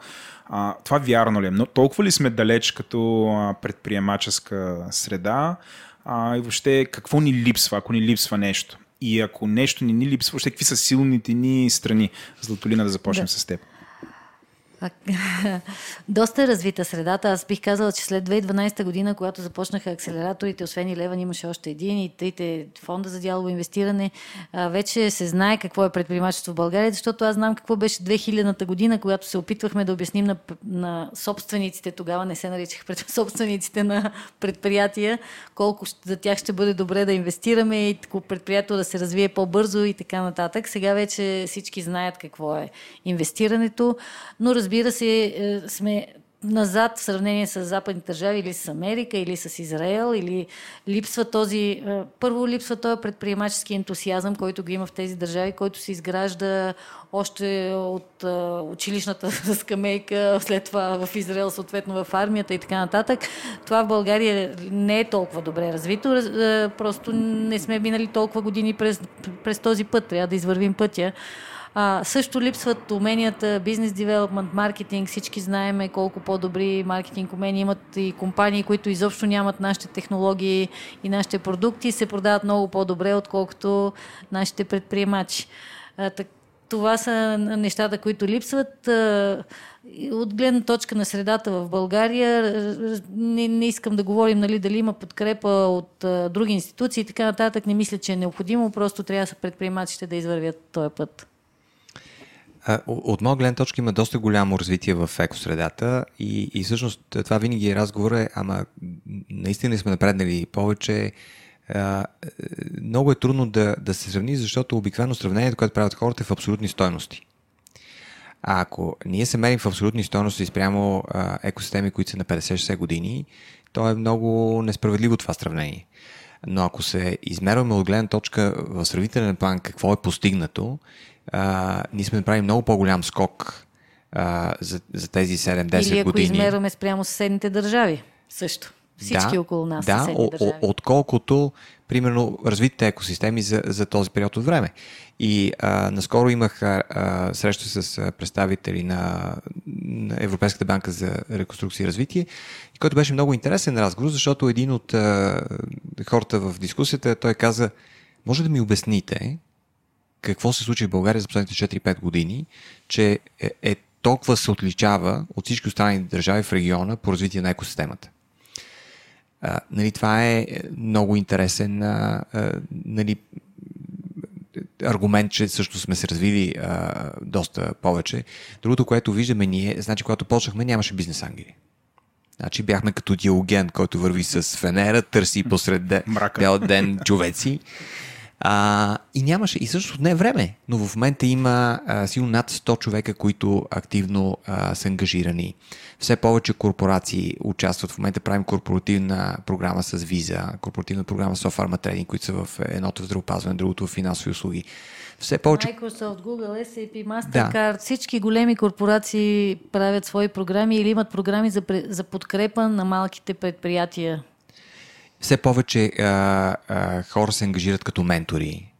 А, това вярно ли е? Но толкова ли сме далеч като предприемаческа среда? А, и въобще какво ни липсва, ако ни липсва нещо? И ако нещо ни ни липсва, въобще какви са силните ни страни? Златолина да започнем да. с теб. (laughs) Доста развита средата. Аз бих казала, че след 2012 година, когато започнаха акселераторите, освен и Леван имаше още един и трите фонда за дялово инвестиране, вече се знае какво е предприемачество в България, защото аз знам какво беше 2000-та година, когато се опитвахме да обясним на, на собствениците, тогава не се наричах пред (laughs) собствениците на предприятия, колко за тях ще бъде добре да инвестираме и предприятието да се развие по-бързо и така нататък. Сега вече всички знаят какво е инвестирането, но разбира се, е, сме назад в сравнение с западните държави или с Америка, или с Израел, или липсва този... Е, първо липсва този предприемачески ентусиазъм, който го има в тези държави, който се изгражда още от е, училищната (laughs) скамейка, след това в Израел, съответно в армията и така нататък. Това в България не е толкова добре развито, просто не сме минали толкова години през, през този път, трябва да извървим пътя. А, също липсват уменията, бизнес девелопмент, маркетинг. Всички знаеме колко по-добри маркетинг умения имат и компании, които изобщо нямат нашите технологии и нашите продукти, се продават много по-добре, отколкото нашите предприемачи. А, так, това са нещата, които липсват. От гледна точка на средата в България, не, не искам да говорим нали, дали има подкрепа от а, други институции и така нататък. Не мисля, че е необходимо. Просто трябва са предприемачите да извървят този път. От моя гледна точка има доста голямо развитие в екосредата и, и всъщност това винаги е разговора, ама наистина сме напреднали повече. А, много е трудно да, да се сравни, защото обикновено сравнението, което правят хората е в абсолютни стойности. А ако ние се мерим в абсолютни стойности спрямо екосистеми, които са на 50-60 години, то е много несправедливо това сравнение. Но ако се измерваме от гледна точка в сравнителен план какво е постигнато, а, ние сме направили много по-голям скок а, за, за тези 7-10 години. Или ако години. измерваме спрямо съседните държави също. Всички да, около нас. Да, о, о, отколкото, примерно, развитите екосистеми за, за този период от време. И а, наскоро имах а, среща с представители на, на Европейската банка за реконструкция и развитие, и който беше много интересен разговор, защото един от а, хората в дискусията, той каза, може да ми обясните какво се случи в България за последните 4-5 години, че е, е толкова се отличава от всички останали държави в региона по развитие на екосистемата. А, нали, това е много интересен а, а, нали, аргумент, че също сме се развили а, доста повече. Другото, което виждаме ние, значи, когато почнахме, нямаше бизнес ангели. Значи бяхме като диоген, който върви с фенера, търси посред де, бял ден човеци а, и нямаше, и също не е време, но в момента има а, силно над 100 човека, които активно а, са ангажирани. Все повече корпорации участват. В момента правим корпоративна програма с виза, корпоративна програма с Pharma Trading, които са в едното в здравеопазване, другото в финансови услуги. Все повече... Microsoft, Google, SAP, Mastercard, да. всички големи корпорации правят свои програми или имат програми за, за подкрепа на малките предприятия все повече а, а, хора се ангажират като ментори.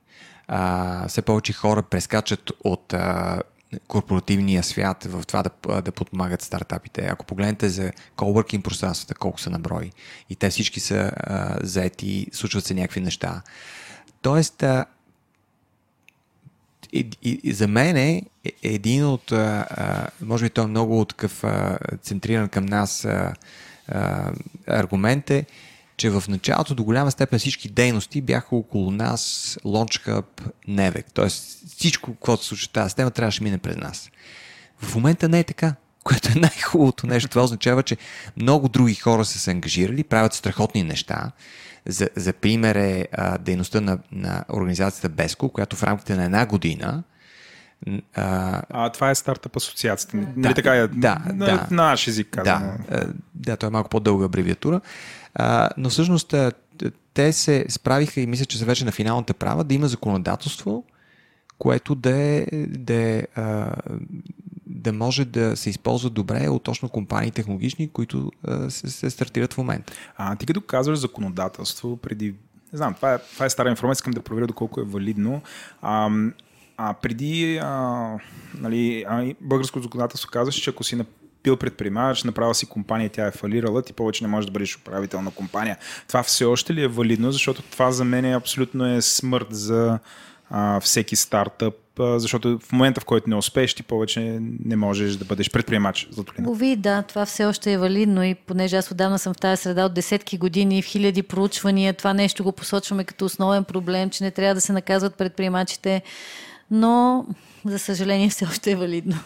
А, все повече хора прескачат от а, корпоративния свят в това да, да подпомагат стартапите. Ако погледнете за coworking пространствата, колко са на брой и те всички са а, заети, случват се някакви неща. Тоест, а, и, и, и за мен е един от, а, може би той е много такъв а, центриран към нас а, а, аргумент е, че в началото до голяма степен всички дейности бяха около нас Launch Hub, Nevec. Тоест всичко, което се случва тази система, трябваше да мине през нас. В момента не е така, което е (laughs) най-хубавото нещо. Това означава, че много други хора са се ангажирали, правят страхотни неща. За, за пример е а, дейността на, на организацията Беско, която в рамките на една година а, а, това е стартъп асоциацията. Да, нали така е? Да, на, да. На наш език казано. Да, да, той е малко по-дълга абревиатура. Но всъщност те се справиха и мисля, че са вече на финалната права да има законодателство, което да, е, да, е, да може да се използва добре от точно компании технологични, които се, се стартират в момента. А ти като казваш законодателство, преди не знам, това е, това е стара информация, искам да проверя доколко е валидно. А, а преди а, нали, българското законодателство казваше, че ако си бил предприемач, направил си компания, тя е фалирала, ти повече не можеш да бъдеш управител на компания. Това все още ли е валидно, защото това за мен е абсолютно е смърт за а, всеки стартъп, а, защото в момента, в който не успееш, ти повече не можеш да бъдеш предприемач. Ови, да, това все още е валидно и понеже аз отдавна съм в тази среда от десетки години, в хиляди проучвания, това нещо го посочваме като основен проблем, че не трябва да се наказват предприемачите, но за съжаление (laughs) все още е валидно.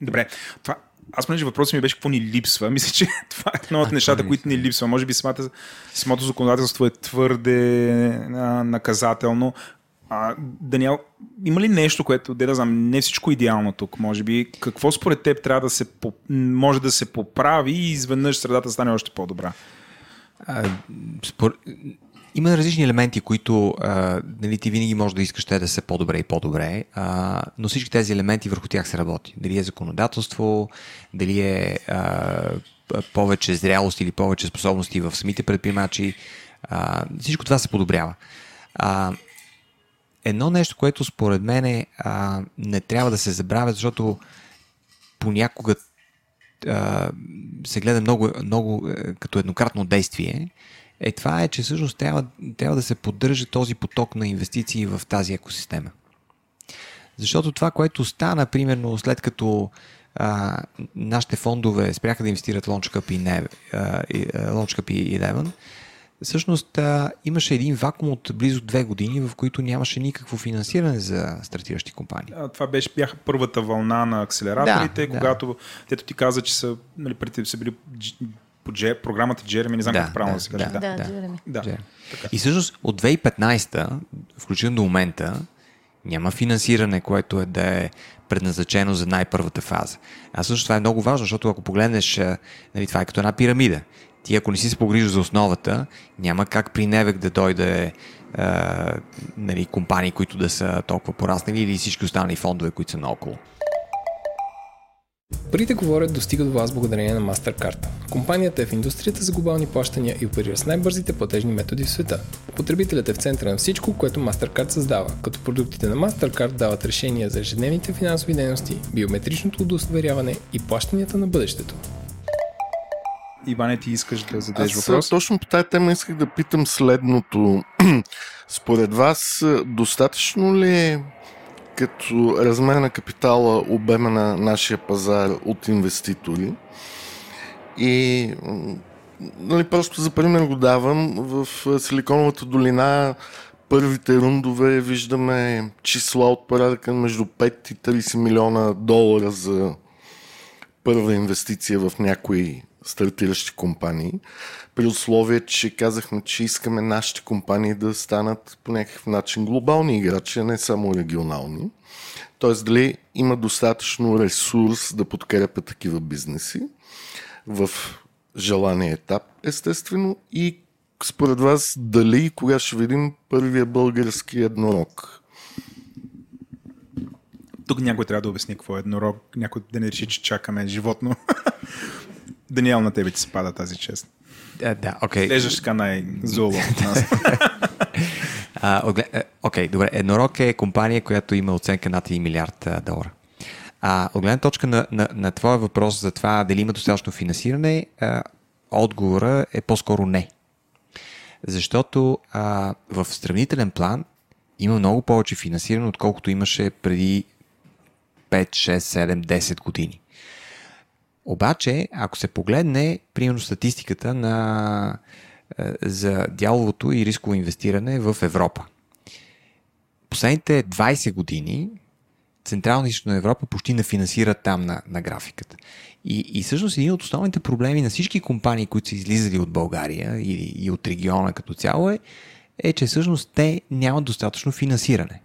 Добре, това, аз понеже въпросът ми беше какво ни липсва. (laughs) Мисля, че това е едно от нещата, които ни липсва. Може би самата, самото законодателство е твърде а, наказателно. А, Даниел, има ли нещо, което, да, да знам, не всичко идеално тук, може би, какво според теб трябва да се, може да се поправи и изведнъж средата стане още по-добра? А, спор има различни елементи, които а, нали, ти винаги можеш да искаш те да са по-добре и по-добре, а, но всички тези елементи върху тях се работи. Дали е законодателство, дали е а, повече зрялост или повече способности в самите предприемачи, а, всичко това се подобрява. А, едно нещо, което според мен а, не трябва да се забравя, защото понякога а, се гледа много, много е, като еднократно действие, е това е, че всъщност трябва, трябва да се поддържа този поток на инвестиции в тази екосистема. Защото това, което стана, примерно, след като а, нашите фондове спряха да инвестират LaunchCup и, не, а, LaunchCup и Eleven, всъщност а, имаше един вакуум от близо две години, в които нямаше никакво финансиране за стартиращи компании. А, това беше, бяха първата вълна на акселераторите, да, когато да. тето ти каза, че са, нали, преди са били по Дже, програмата Джереми, не знам да, как правилно да, се каже. Да, да, да, Джереми. Да. И всъщност от 2015, включително до момента, няма финансиране, което е да е предназначено за най-първата фаза. А също това е много важно, защото ако погледнеш, нали, това е като една пирамида. Ти ако не си се погрижил за основата, няма как при Невек да дойде а, нали, компании, които да са толкова пораснали или всички останали фондове, които са наоколо. Парите говорят достига до вас благодарение на MasterCard. Компанията е в индустрията за глобални плащания и оперира с най-бързите платежни методи в света. Потребителят е в центъра на всичко, което MasterCard създава, като продуктите на MasterCard дават решения за ежедневните финансови дейности, биометричното удостоверяване и плащанията на бъдещето. Иване, ти искаш да зададеш въпрос? Точно по тази тема исках да питам следното. (clears throat) Според вас, достатъчно ли е като размер на капитала обема на нашия пазар от инвеститори. И нали, просто за пример го давам, в Силиконовата долина първите рундове виждаме числа от порядъка между 5 и 30 милиона долара за първа инвестиция в някои стартиращи компании, при условие, че казахме, че искаме нашите компании да станат по някакъв начин глобални играчи, а не само регионални. Тоест, дали има достатъчно ресурс да подкрепя такива бизнеси в желания етап, естествено, и според вас дали и кога ще видим първия български еднорог? Тук някой трябва да обясни какво е еднорог, някой да не реши, че чакаме животно. (laughs) Даниел, на тебе ти се пада тази чест. Да, да, окей. Okay. Лежаш така най-золо от нас. (laughs) Окей, okay, добре. Еднорог е компания, която има оценка над 1 милиард долара. А, от гледна точка на, на, на твоя въпрос за това дали има достатъчно финансиране, а, отговора е по-скоро не. Защото а, в сравнителен план има много повече финансиране, отколкото имаше преди 5, 6, 7, 10 години. Обаче, ако се погледне, примерно статистиката на, за дяловото и рисково инвестиране в Европа. Последните 20 години Централна и Източна Европа почти не финансират там на, на графиката. И, и всъщност един от основните проблеми на всички компании, които са излизали от България и, и от региона като цяло е, е, че всъщност те нямат достатъчно финансиране.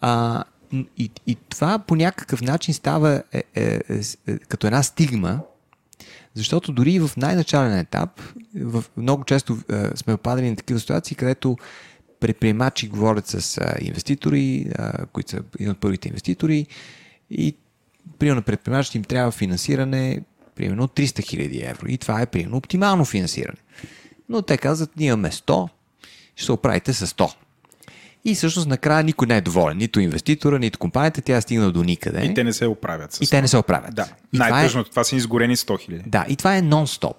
А, и, и това по някакъв начин става е, е, е, е, като една стигма, защото дори в най-начален етап, в, много често е, сме опадали на такива ситуации, където предприемачи говорят с а, инвеститори, а, които са един от първите инвеститори и примерно предприемачите им трябва финансиране примерно 300 000 евро и това е примерно оптимално финансиране. Но те казват, ние имаме 100, ще се оправите с 100. И всъщност накрая никой не е доволен. Нито инвеститора, нито компанията, тя е стигнала до никъде. И те не се оправят. С и те не се оправят. Да. Най-тъжното, това, е... това са изгорени 100 хиляди. Да, и това е нон-стоп.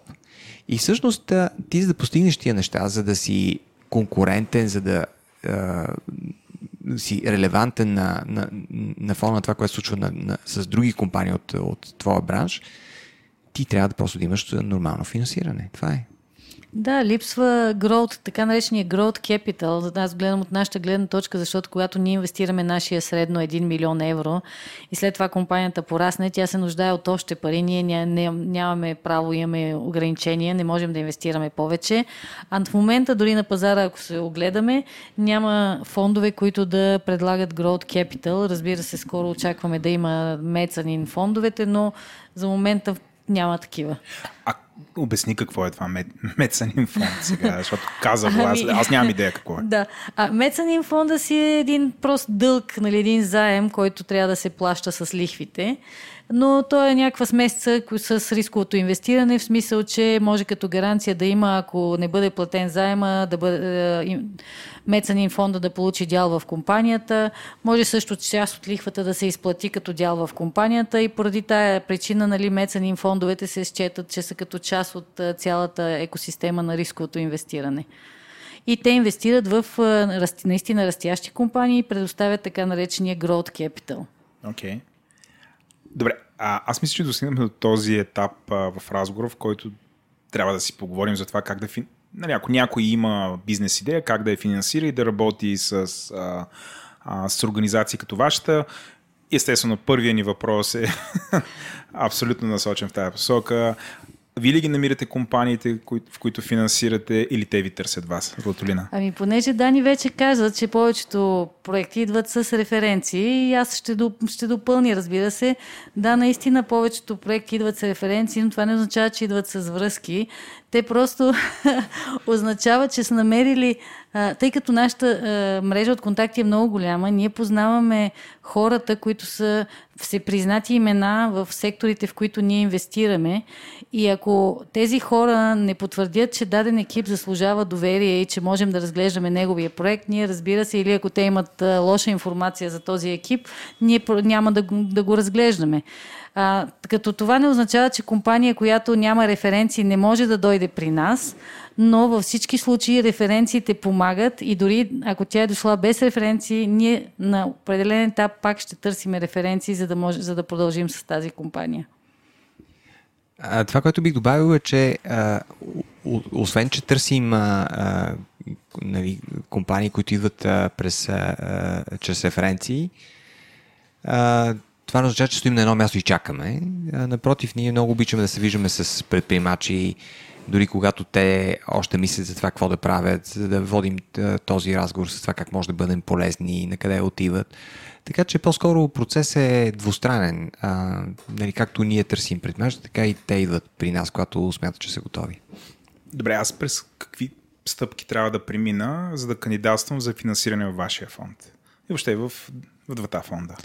И всъщност ти за да постигнеш тия неща, за да си конкурентен, за да а, си релевантен на, на, на фона на това, което се случва на, на, с други компании от, от твоя бранш, ти трябва да просто да имаш нормално финансиране. Това е. Да, липсва growth, така наречения growth capital. Аз гледам от нашата гледна точка, защото когато ние инвестираме нашия средно 1 милион евро и след това компанията порасне, тя се нуждае от още пари. Ние нямаме право, имаме ограничения, не можем да инвестираме повече. А в момента дори на пазара, ако се огледаме, няма фондове, които да предлагат growth capital. Разбира се, скоро очакваме да има мецанин фондовете, но за момента няма такива. А обясни какво е това Мецанин фонд сега, защото каза го, аз, ами, аз нямам идея какво е. Да, а Мецанин фонда си е един прост дълг, нали, един заем, който трябва да се плаща с лихвите но то е някаква смесица с рисковото инвестиране, в смисъл, че може като гаранция да има, ако не бъде платен заема, да бъде е, мецанин фонда да получи дял в компанията. Може също част от лихвата да се изплати като дял в компанията и поради тая причина нали, мецанин фондовете се счетат, че са като част от е, цялата екосистема на рисковото инвестиране. И те инвестират в е, наистина растящи компании и предоставят така наречения growth capital. Okay. Добре, а, аз мисля, че достигнахме до този етап а, в разговор, в който трябва да си поговорим за това как да... Фин... Нали, ако някой има бизнес идея, как да я финансира и да работи с, а, а, с организации като вашата. Естествено, първият ни въпрос е (laughs) абсолютно насочен в тази посока. Вие ли ги намирате компаниите, в които финансирате или те ви търсят вас, Златолина? Ами, понеже Дани вече каза, че повечето проекти идват с референции и аз ще, доп, ще допълня, разбира се. Да, наистина повечето проекти идват с референции, но това не означава, че идват с връзки. Те просто (laughs) означава, че са намерили, тъй като нашата мрежа от контакти е много голяма, ние познаваме хората, които са всепризнати имена в секторите, в които ние инвестираме. И ако тези хора не потвърдят, че даден екип заслужава доверие и че можем да разглеждаме неговия проект, ние разбира се, или ако те имат лоша информация за този екип, ние няма да, да го разглеждаме. А, като това не означава, че компания, която няма референции, не може да дойде при нас, но във всички случаи референциите помагат и дори ако тя е дошла без референции, ние на определен етап пак ще търсим референции, за да, може, за да продължим с тази компания. А, това, което бих добавил е, че а, освен, че търсим а, а, нали, компании, които идват а, през, а, чрез референции, а, това не означава, че стоим на едно място и чакаме. Напротив, ние много обичаме да се виждаме с предприемачи, дори когато те още мислят за това какво да правят, за да водим този разговор с това как може да бъдем полезни на къде отиват. Така че по-скоро процес е двустранен. А, нали, както ние търсим предприемачи, така и те идват при нас, когато смятат, че са готови. Добре, аз през какви стъпки трябва да премина, за да кандидатствам за финансиране във вашия фонд? И въобще в, в двата фонда.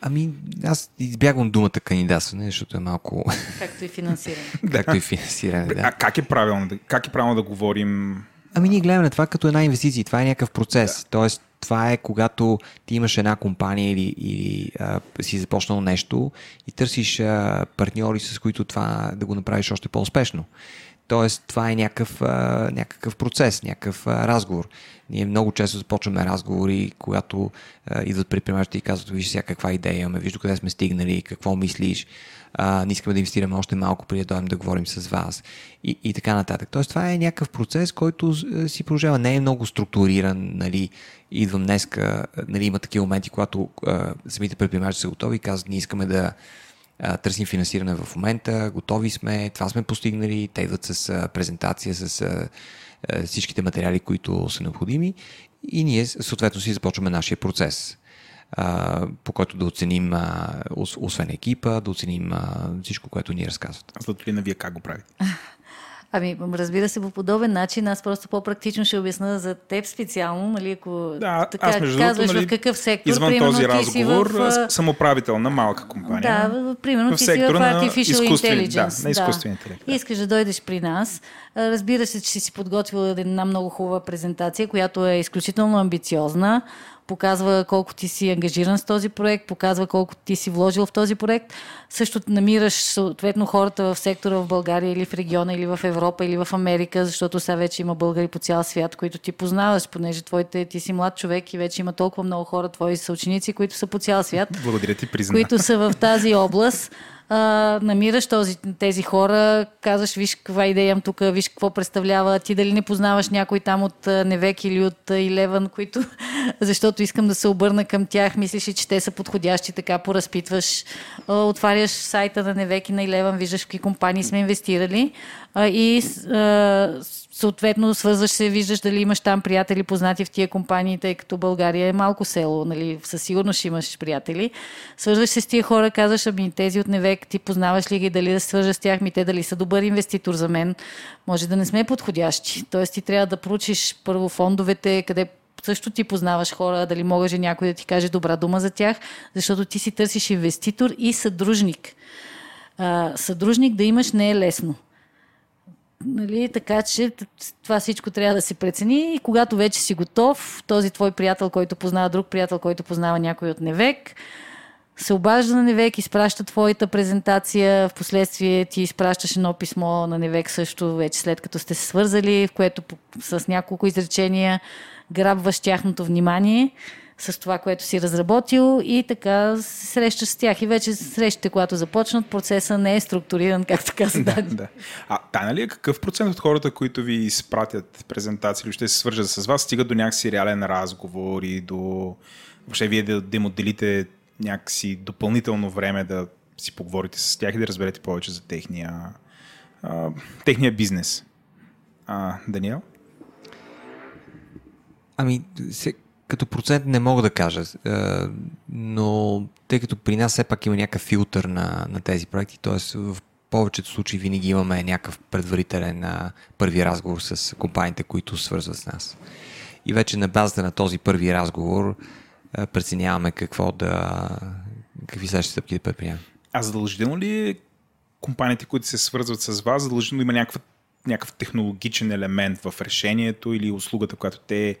Ами, аз избягвам думата кандидатстване, защото е малко... Както и финансиране. (laughs) Както и финансиране, да. А как е правилно, как е правилно да говорим... Ами ние гледаме на това като една инвестиция. Това е някакъв процес. Да. Тоест, това е когато ти имаш една компания или, или а, си започнал нещо и търсиш а, партньори, с които това да го направиш още по-успешно. Тоест, това е някакъв, а, някакъв процес, някакъв а, разговор. Ние много често започваме разговори, когато а, идват предприемачите и казват, виж сега каква идея имаме, виж къде сме стигнали, какво мислиш, а, не искаме да инвестираме още малко преди да дойдем да говорим с вас и, и така нататък. Тоест, това е някакъв процес, който си продължава. Не е много структуриран, нали, идвам днеска, нали, има такива моменти, когато а, самите предприемачи са готови и казват, ние искаме да търсим финансиране в момента, готови сме, това сме постигнали, те идват с презентация, с всичките материали, които са необходими и ние съответно си започваме нашия процес по който да оценим, освен екипа, да оценим всичко, което ни разказват. Златолина, вие как го правите? Ами, разбира се, по подобен начин. Аз просто по-практично ще обясна за теб специално, нали, ако да, така аз, между казваш нали, в какъв сектор. Извън примерно, този разговор, в, съм управител на малка компания. Да, примерно в ти си в Artificial Intelligence. Да, на изкуствен интелект. Да. Искаш да дойдеш при нас. Разбира се, че си подготвил една много хубава презентация, която е изключително амбициозна показва колко ти си ангажиран с този проект, показва колко ти си вложил в този проект. Също намираш съответно хората в сектора в България или в региона, или в Европа, или в Америка, защото сега вече има българи по цял свят, които ти познаваш, понеже твоите, ти си млад човек и вече има толкова много хора, твои съученици, които са по цял свят. Благодаря ти, призна. Които са в тази област а, намираш този, тези хора, казваш, виж каква идея имам тук, виж какво представлява, ти дали не познаваш някой там от Невек или от Илеван, които, (laughs) защото искам да се обърна към тях, мислиш, че те са подходящи, така поразпитваш, отваряш сайта на Невек и на Илеван, виждаш в какви компании сме инвестирали. И съответно свързваш се, виждаш дали имаш там приятели, познати в тия компании, тъй като България е малко село, нали, със сигурност ще имаш приятели. Свързваш се с тия хора, казваш, ами тези от Невек, ти познаваш ли ги, дали да свържа с тях, ми те дали са добър инвеститор за мен. Може да не сме подходящи. Тоест ти трябва да проучиш първо фондовете, къде също ти познаваш хора, дали може някой да ти каже добра дума за тях, защото ти си търсиш инвеститор и съдружник. А, съдружник да имаш не е лесно. Нали, така че това всичко трябва да се прецени. И когато вече си готов, този твой приятел, който познава друг приятел, който познава някой от Невек, се обажда на Невек, изпраща твоята презентация, в последствие ти изпращаш едно писмо на Невек също, вече след като сте се свързали, в което с няколко изречения грабваш тяхното внимание с това, което си разработил и така се срещаш с тях. И вече срещите, когато започнат, процеса не е структуриран, както каза да, да. А тайна ли е какъв процент от хората, които ви изпратят презентации или ще се свържат с вас, стигат до някакси реален разговор и до въобще вие да, да им отделите някакси допълнително време да си поговорите с тях и да разберете повече за техния, а, техния бизнес. А, Даниел? Ами, се, като процент не мога да кажа, но тъй като при нас все пак има някакъв филтър на, на тези проекти, т.е. в повечето случаи винаги имаме някакъв предварителен първи разговор с компаниите, които свързват с нас. И вече на базата на този първи разговор преценяваме какво да, какви следващи стъпки да предприемем. А задължително ли е компаниите, които се свързват с вас, задължително има някакъв, някакъв технологичен елемент в решението или услугата, която те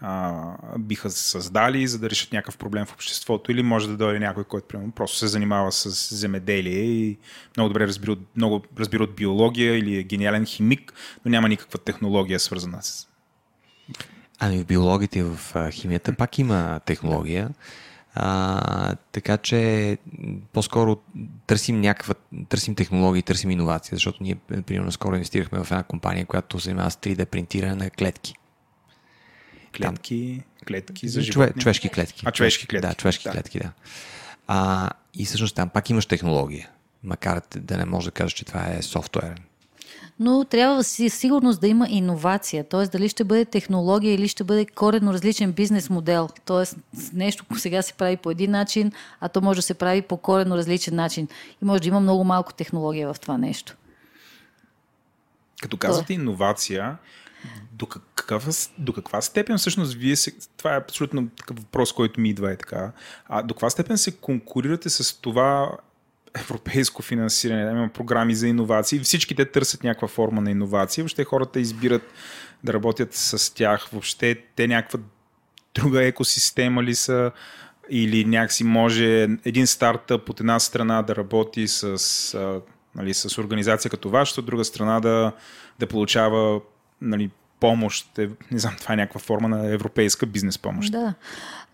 а, биха създали, за да решат някакъв проблем в обществото, или може да дойде някой, който примерно, просто се занимава с земеделие и много добре разбира много разбира от биология или е гениален химик, но няма никаква технология свързана с. Ами в биологията и в химията пак има технология. А, така че по-скоро търсим някаква, търсим технологии, търсим иновация, защото ние, примерно, скоро инвестирахме в една компания, която се занимава с 3D принтиране на клетки. Клетки, клетки за животни. Чове, човешки клетки. А, човешки клетки. Да, човешки да. клетки, да. А, и всъщност там пак имаш технология, макар да не може да кажеш, че това е софтуерен. Но трябва си сигурност да има иновация, т.е. дали ще бъде технология или ще бъде коренно различен бизнес модел. Т.е. нещо сега се прави по един начин, а то може да се прави по коренно различен начин. И може да има много малко технология в това нещо. Като казвате иновация, до, какъв, до каква степен всъщност вие се, това е абсолютно такъв въпрос, който ми идва е така, а до каква степен се конкурирате с това европейско финансиране, да има програми за иновации, всички те търсят някаква форма на иновация, въобще хората избират да работят с тях, въобще те някаква друга екосистема ли са, или някакси може един стартъп от една страна да работи с нали, с организация като вашата, от друга страна да, да получава нали, помощ. Е, не знам, това е някаква форма на европейска бизнес помощ. Да.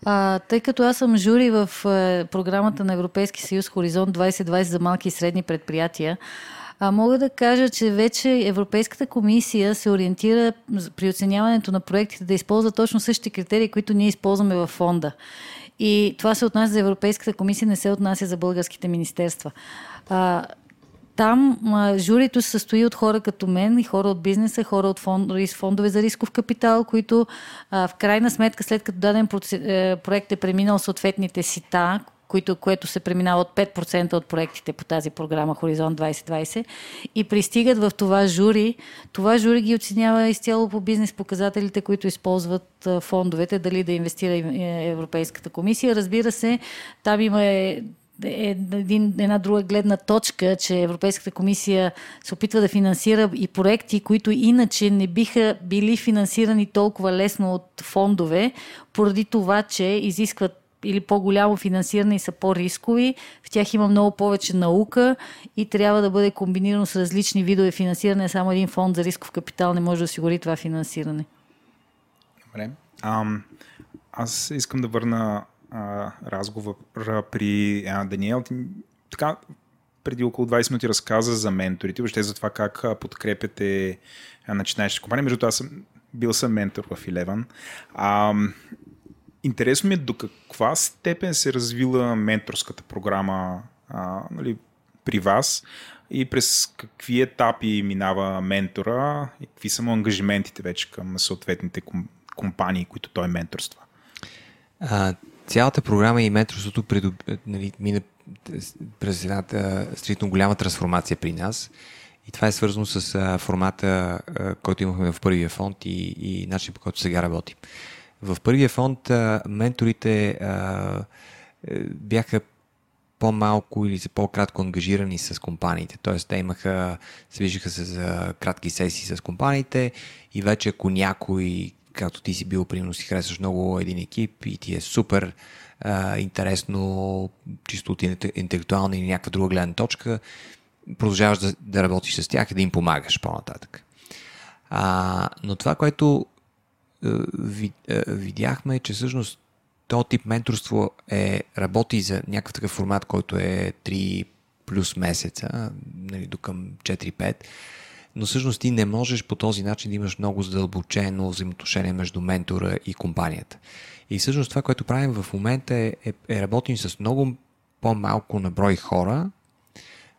А, тъй като аз съм жури в е, програмата на Европейски съюз Хоризонт 2020 за малки и средни предприятия, а, мога да кажа, че вече Европейската комисия се ориентира при оценяването на проектите да използва точно същите критерии, които ние използваме в фонда. И това се отнася за Европейската комисия, не се отнася за българските министерства. А, там а, журито се състои от хора като мен и хора от бизнеса, хора от фонд, фондове за рисков капитал, които а, в крайна сметка, след като даден е, проект е преминал съответните сита, които, което се преминава от 5% от проектите по тази програма Хоризонт 2020 и пристигат в това жури. Това жури ги оценява изцяло по бизнес показателите, които използват фондовете, дали да инвестира е, Европейската комисия. Разбира се, там има е, един, една друга гледна точка, че Европейската комисия се опитва да финансира и проекти, които иначе не биха били финансирани толкова лесно от фондове, поради това, че изискват или по-голямо финансиране и са по-рискови. В тях има много повече наука и трябва да бъде комбинирано с различни видове финансиране. Само един фонд за рисков капитал не може да осигури това финансиране. Добре. Ам, аз искам да върна а, разговора при а, Даниел. Така, преди около 20 минути разказа за менторите, въобще за това как подкрепяте начинаещи компании. Между това съм бил съм ментор в Eleven. А, интересно ми е до каква степен се развила менторската програма а, нали, при вас и през какви етапи минава ментора и какви са му ангажиментите вече към съответните компании, които той менторства? А, цялата програма и менторството предоб... нали, мина през една стритно голяма трансформация при нас. И това е свързано с а, формата, а, който имахме в първия фонд и, и начин по който сега работим. В първия фонд а, менторите а, е, бяха по-малко или за по-кратко ангажирани с компаниите. Тоест, те имаха, се виждаха се за кратки сесии с компаниите и вече ако някой както ти си бил, примерно си харесваш много един екип и ти е супер а, интересно, чисто от интелектуална или някаква друга гледна точка, продължаваш да, да работиш с тях и да им помагаш по-нататък. А, но това, което а, видяхме, е, че всъщност този тип менторство е, работи за някакъв такъв формат, който е 3 плюс месеца, нали, до към 4-5 но всъщност ти не можеш по този начин да имаш много задълбочено взаимоотношение между ментора и компанията. И всъщност това, което правим в момента е, е, е работим с много по-малко наброй хора,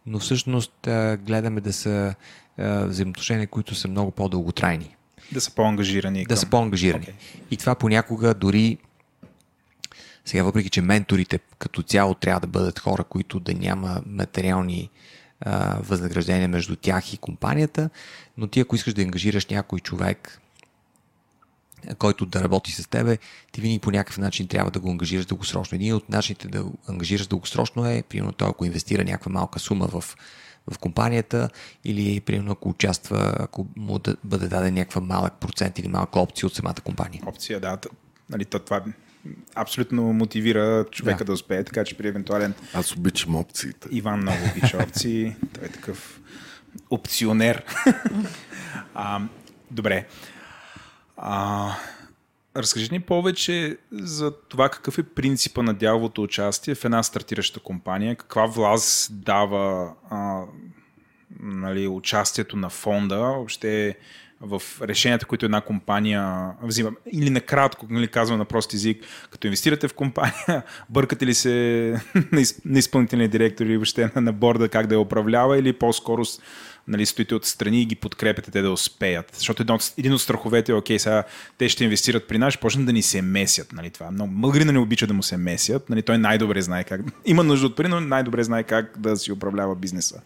но всъщност гледаме да са взаимоотношения, които са много по-дълготрайни. Да са по-ангажирани. Да към... са по-ангажирани. Okay. И това понякога дори сега, въпреки че менторите като цяло трябва да бъдат хора, които да няма материални възнаграждение между тях и компанията, но ти ако искаш да ангажираш някой човек, който да работи с тебе, ти винаги по някакъв начин трябва да го ангажираш дългосрочно. Един от начините да ангажираш дългосрочно е, примерно той ако инвестира някаква малка сума в, в компанията или примерно ако участва, ако му да бъде даден някаква малък процент или малка опция от самата компания. Опция, да. Нали, то, това абсолютно мотивира човека да. да успее, така че при евентуален... Аз обичам опциите. Иван много обича (laughs) опции. Той е такъв опционер. (laughs) а, добре. А, разкажи ни повече за това какъв е принципа на дяловото участие в една стартираща компания, каква власт дава а, нали, участието на фонда, въобще в решенията, които една компания взима. Или накратко, нали, казвам на прост език, като инвестирате в компания, (laughs) бъркате ли се (laughs) на изпълнителния директор или въобще на борда как да я управлява или по-скоро нали, стоите отстрани и ги подкрепяте те да успеят. Защото един от, един от страховете е, окей, сега те ще инвестират при нас, почнат да ни се месят. Нали, това. Но мъгрина не обича да му се месят. Нали, той най-добре знае как. (laughs) Има нужда от пари, но най-добре знае как да си управлява бизнеса.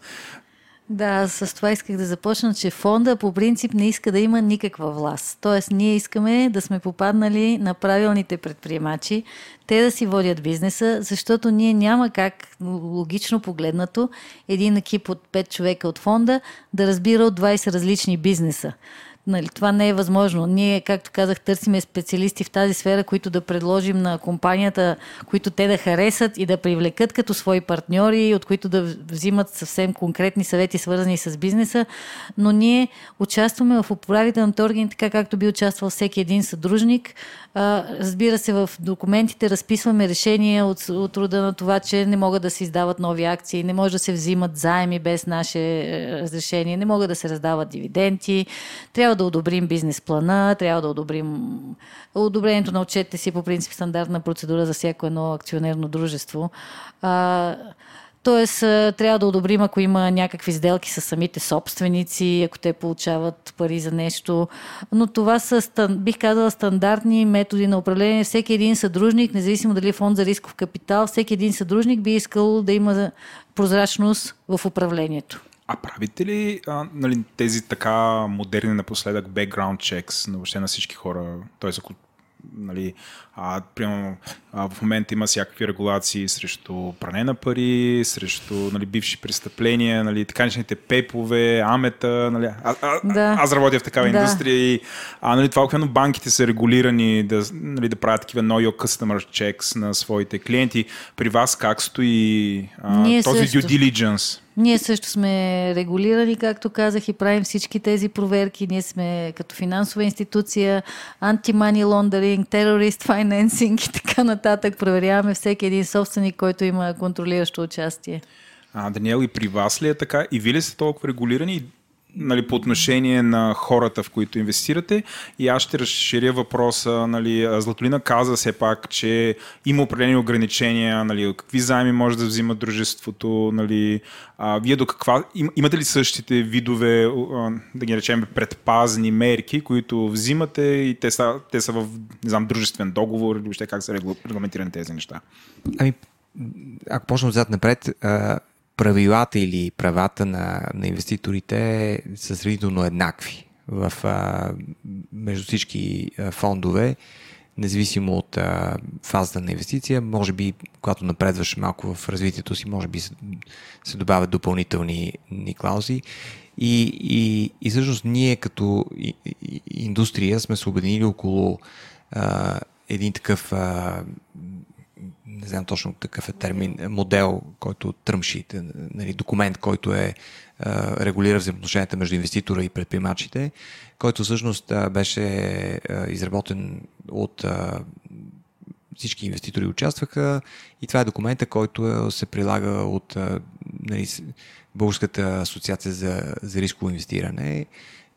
Да, с това исках да започна, че фонда по принцип не иска да има никаква власт. Тоест, ние искаме да сме попаднали на правилните предприемачи, те да си водят бизнеса, защото ние няма как, логично погледнато, един екип от 5 човека от фонда да разбира от 20 различни бизнеса. Нали, това не е възможно. Ние, както казах, търсиме специалисти в тази сфера, които да предложим на компанията, които те да харесат и да привлекат като свои партньори, от които да взимат съвсем конкретни съвети, свързани с бизнеса. Но ние участваме в управителните органи, така както би участвал всеки един съдружник. А, разбира се, в документите разписваме решения от, от рода на това, че не могат да се издават нови акции, не може да се взимат заеми без наше е, разрешение, не могат да се раздават дивиденти. Трябва да одобрим бизнес плана, трябва да одобрим одобрението на отчетите си по принцип стандартна процедура за всяко едно акционерно дружество. А, Тоест, трябва да одобрим, ако има някакви сделки с самите собственици, ако те получават пари за нещо. Но това са, бих казала, стандартни методи на управление. Всеки един съдружник, независимо дали е фонд за рисков капитал, всеки един съдружник би искал да има прозрачност в управлението. А правите ли а, нали, тези така модерни напоследък background checks на въобще на всички хора? Т.е. ако Нали, а, примерно, а, в момента има всякакви регулации срещу пране на пари, срещу нали, бивши престъпления, нали, така начините пепове, амета. Нали. А, а, да. Аз работя в такава да. индустрия и а, нали, това, когато банките са регулирани да, нали, да правят такива know your customer checks на своите клиенти, при вас как стои а, този също. due diligence? Ние също сме регулирани, както казах, и правим всички тези проверки. Ние сме като финансова институция, анти-money laundering, terrorist financing и така нататък. Проверяваме всеки един собственик, който има контролиращо участие. А, Даниел, и при вас ли е така? И вие ли сте толкова регулирани? Нали, по отношение на хората, в които инвестирате. И аз ще разширя въпроса. Нали, Златолина каза все пак, че има определени ограничения, нали, какви заеми може да взима дружеството, нали, а, вие до каква... Им, имате ли същите видове, да ги речем, предпазни мерки, които взимате и те са, те са в, не знам, дружествен договор или въобще как са регламентирани тези неща? Ами, ако почнем отзад напред, а правилата или правата на, на инвеститорите са сравнително еднакви в, а, между всички а, фондове, независимо от а, фазата на инвестиция. Може би, когато напредваш малко в развитието си, може би се, се добавят допълнителни ни клаузи. И, и, и всъщност ние като индустрия сме се обединили около а, един такъв а, не знам точно такъв е термин, модел, който тръмши, нали, документ, който е регулира взаимоотношенията между инвеститора и предприемачите, който всъщност беше изработен от всички инвеститори участваха и това е документа, който се прилага от нали, Българската асоциация за, за рисково инвестиране.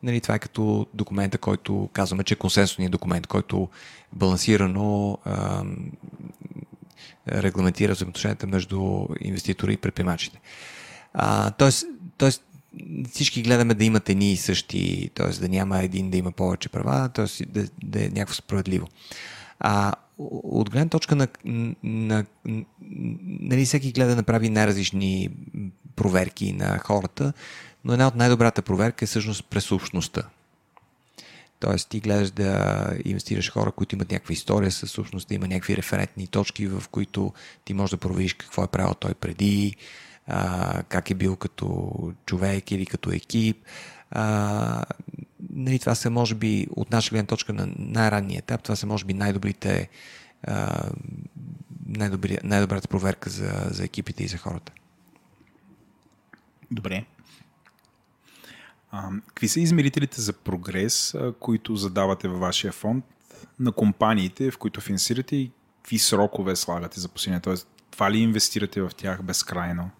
Нали, това е като документа, който казваме, че е консенсусният документ, който балансирано регламентира взаимоотношенията между инвеститори и предприемачите. А, тоест, тоест, всички гледаме да имат едни и същи, т.е. да няма един да има повече права, т.е. Да, да е някакво справедливо. А, от гледна точка на, на, на нали, всеки гледа да направи най-различни проверки на хората, но една от най-добрата проверка е всъщност през общността. Тоест, ти гледаш да инвестираш хора, които имат някаква история със всъщност да има някакви референтни точки, в които ти можеш да провериш какво е правил той преди, а, как е бил като човек или като екип. А, нали, това са, може би, от наша гледна точка на най-ранния етап, това са, може би, най-добрите а, най-добрата проверка за, за екипите и за хората. Добре. Какви са измерителите за прогрес, които задавате във вашия фонд на компаниите, в които финансирате и какви срокове слагате за постигане? Тоест, това ли инвестирате в тях безкрайно?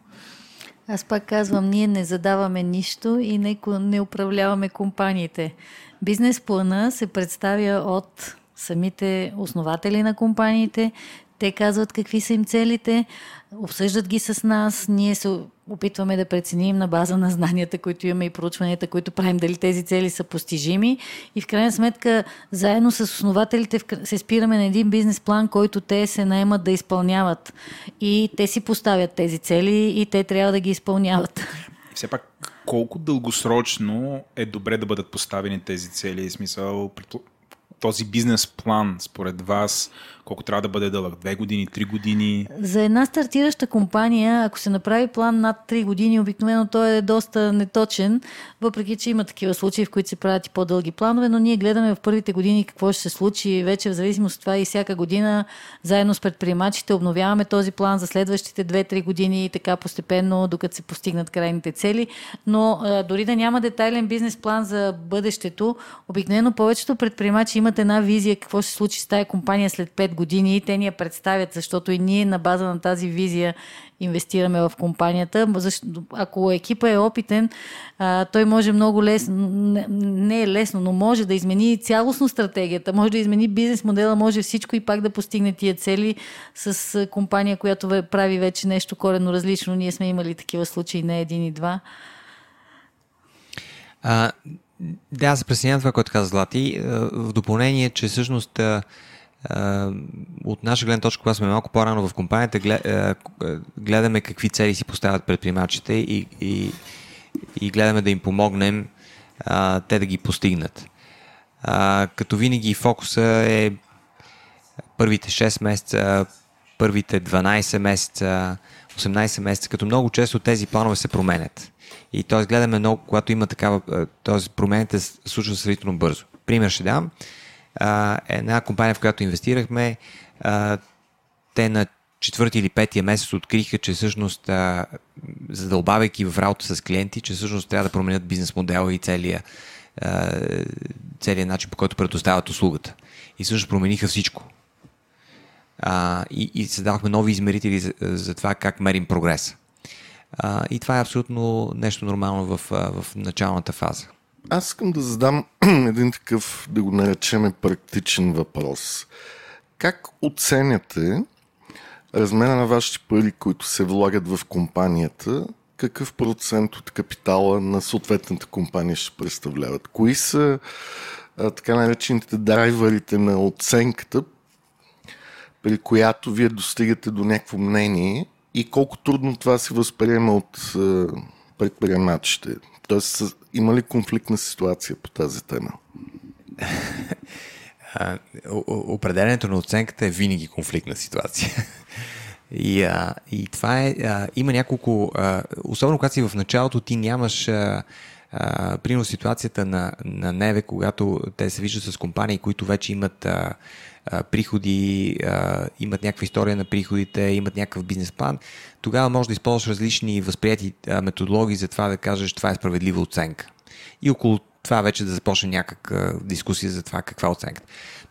Аз пак казвам, ние не задаваме нищо и не, не управляваме компаниите. Бизнес плана се представя от самите основатели на компаниите. Те казват какви са им целите, обсъждат ги с нас, ние се опитваме да преценим на база на знанията, които имаме и проучванията, които правим, дали тези цели са постижими. И в крайна сметка, заедно с основателите се спираме на един бизнес план, който те се наемат да изпълняват. И те си поставят тези цели и те трябва да ги изпълняват. Все пак, колко дългосрочно е добре да бъдат поставени тези цели? Смисъл, този бизнес план според вас колко трябва да бъде дълъг? Две години, три години? За една стартираща компания, ако се направи план над 3 години, обикновено той е доста неточен, въпреки че има такива случаи, в които се правят и по-дълги планове, но ние гледаме в първите години какво ще се случи. Вече в зависимост от това и всяка година, заедно с предприемачите, обновяваме този план за следващите 2-3 години и така постепенно, докато се постигнат крайните цели. Но а, дори да няма детайлен бизнес план за бъдещето, обикновено повечето предприемачи имат една визия какво ще се случи с тази компания след 5 години и те ни я представят, защото и ние на база на тази визия инвестираме в компанията. Ако екипа е опитен, той може много лесно, не е лесно, но може да измени цялостно стратегията, може да измени бизнес модела, може всичко и пак да постигне тия цели с компания, която прави вече нещо корено различно. Ние сме имали такива случаи, не един и два. А, да, се това, което каза Злати. В допълнение, че всъщност от наша гледна точка, когато сме малко по-рано в компанията, гледаме какви цели си поставят предприемачите и, и, и гледаме да им помогнем а, те да ги постигнат. А, като винаги фокуса е първите 6 месеца, първите 12 месеца, 18 месеца, като много често тези планове се променят. И т.е. гледаме много, когато има такава, т.е. промените се случват сравнително бързо. Пример ще дам а, една компания, в която инвестирахме, а, те на четвърти или петия месец откриха, че всъщност, а, задълбавайки в работа с клиенти, че всъщност трябва да променят бизнес модела и целия, начин, по който предоставят услугата. И всъщност промениха всичко. А, и, и създавахме нови измерители за, за това как мерим прогрес. А, и това е абсолютно нещо нормално в, в началната фаза. Аз искам да задам (clears throat) един такъв, да го наречеме практичен въпрос. Как оценяте размера на вашите пари, които се влагат в компанията, какъв процент от капитала на съответната компания ще представляват? Кои са а, така наречените драйверите на оценката, при която вие достигате до някакво мнение и колко трудно това се възприема от предприемачите? Тоест, има ли конфликтна ситуация по тази тема? (laughs) Определенето на оценката е винаги конфликтна ситуация. (laughs) И, а, и това е. А, има няколко. А, особено когато си в началото, ти нямаш. А, а, примерно ситуацията на, на Неве, когато те се виждат с компании, които вече имат а, приходи, имат някаква история на приходите, имат някакъв бизнес план, тогава може да използваш различни възприяти методологии за това да кажеш това е справедлива оценка. И около това вече да започне някаква дискусия за това каква оценка.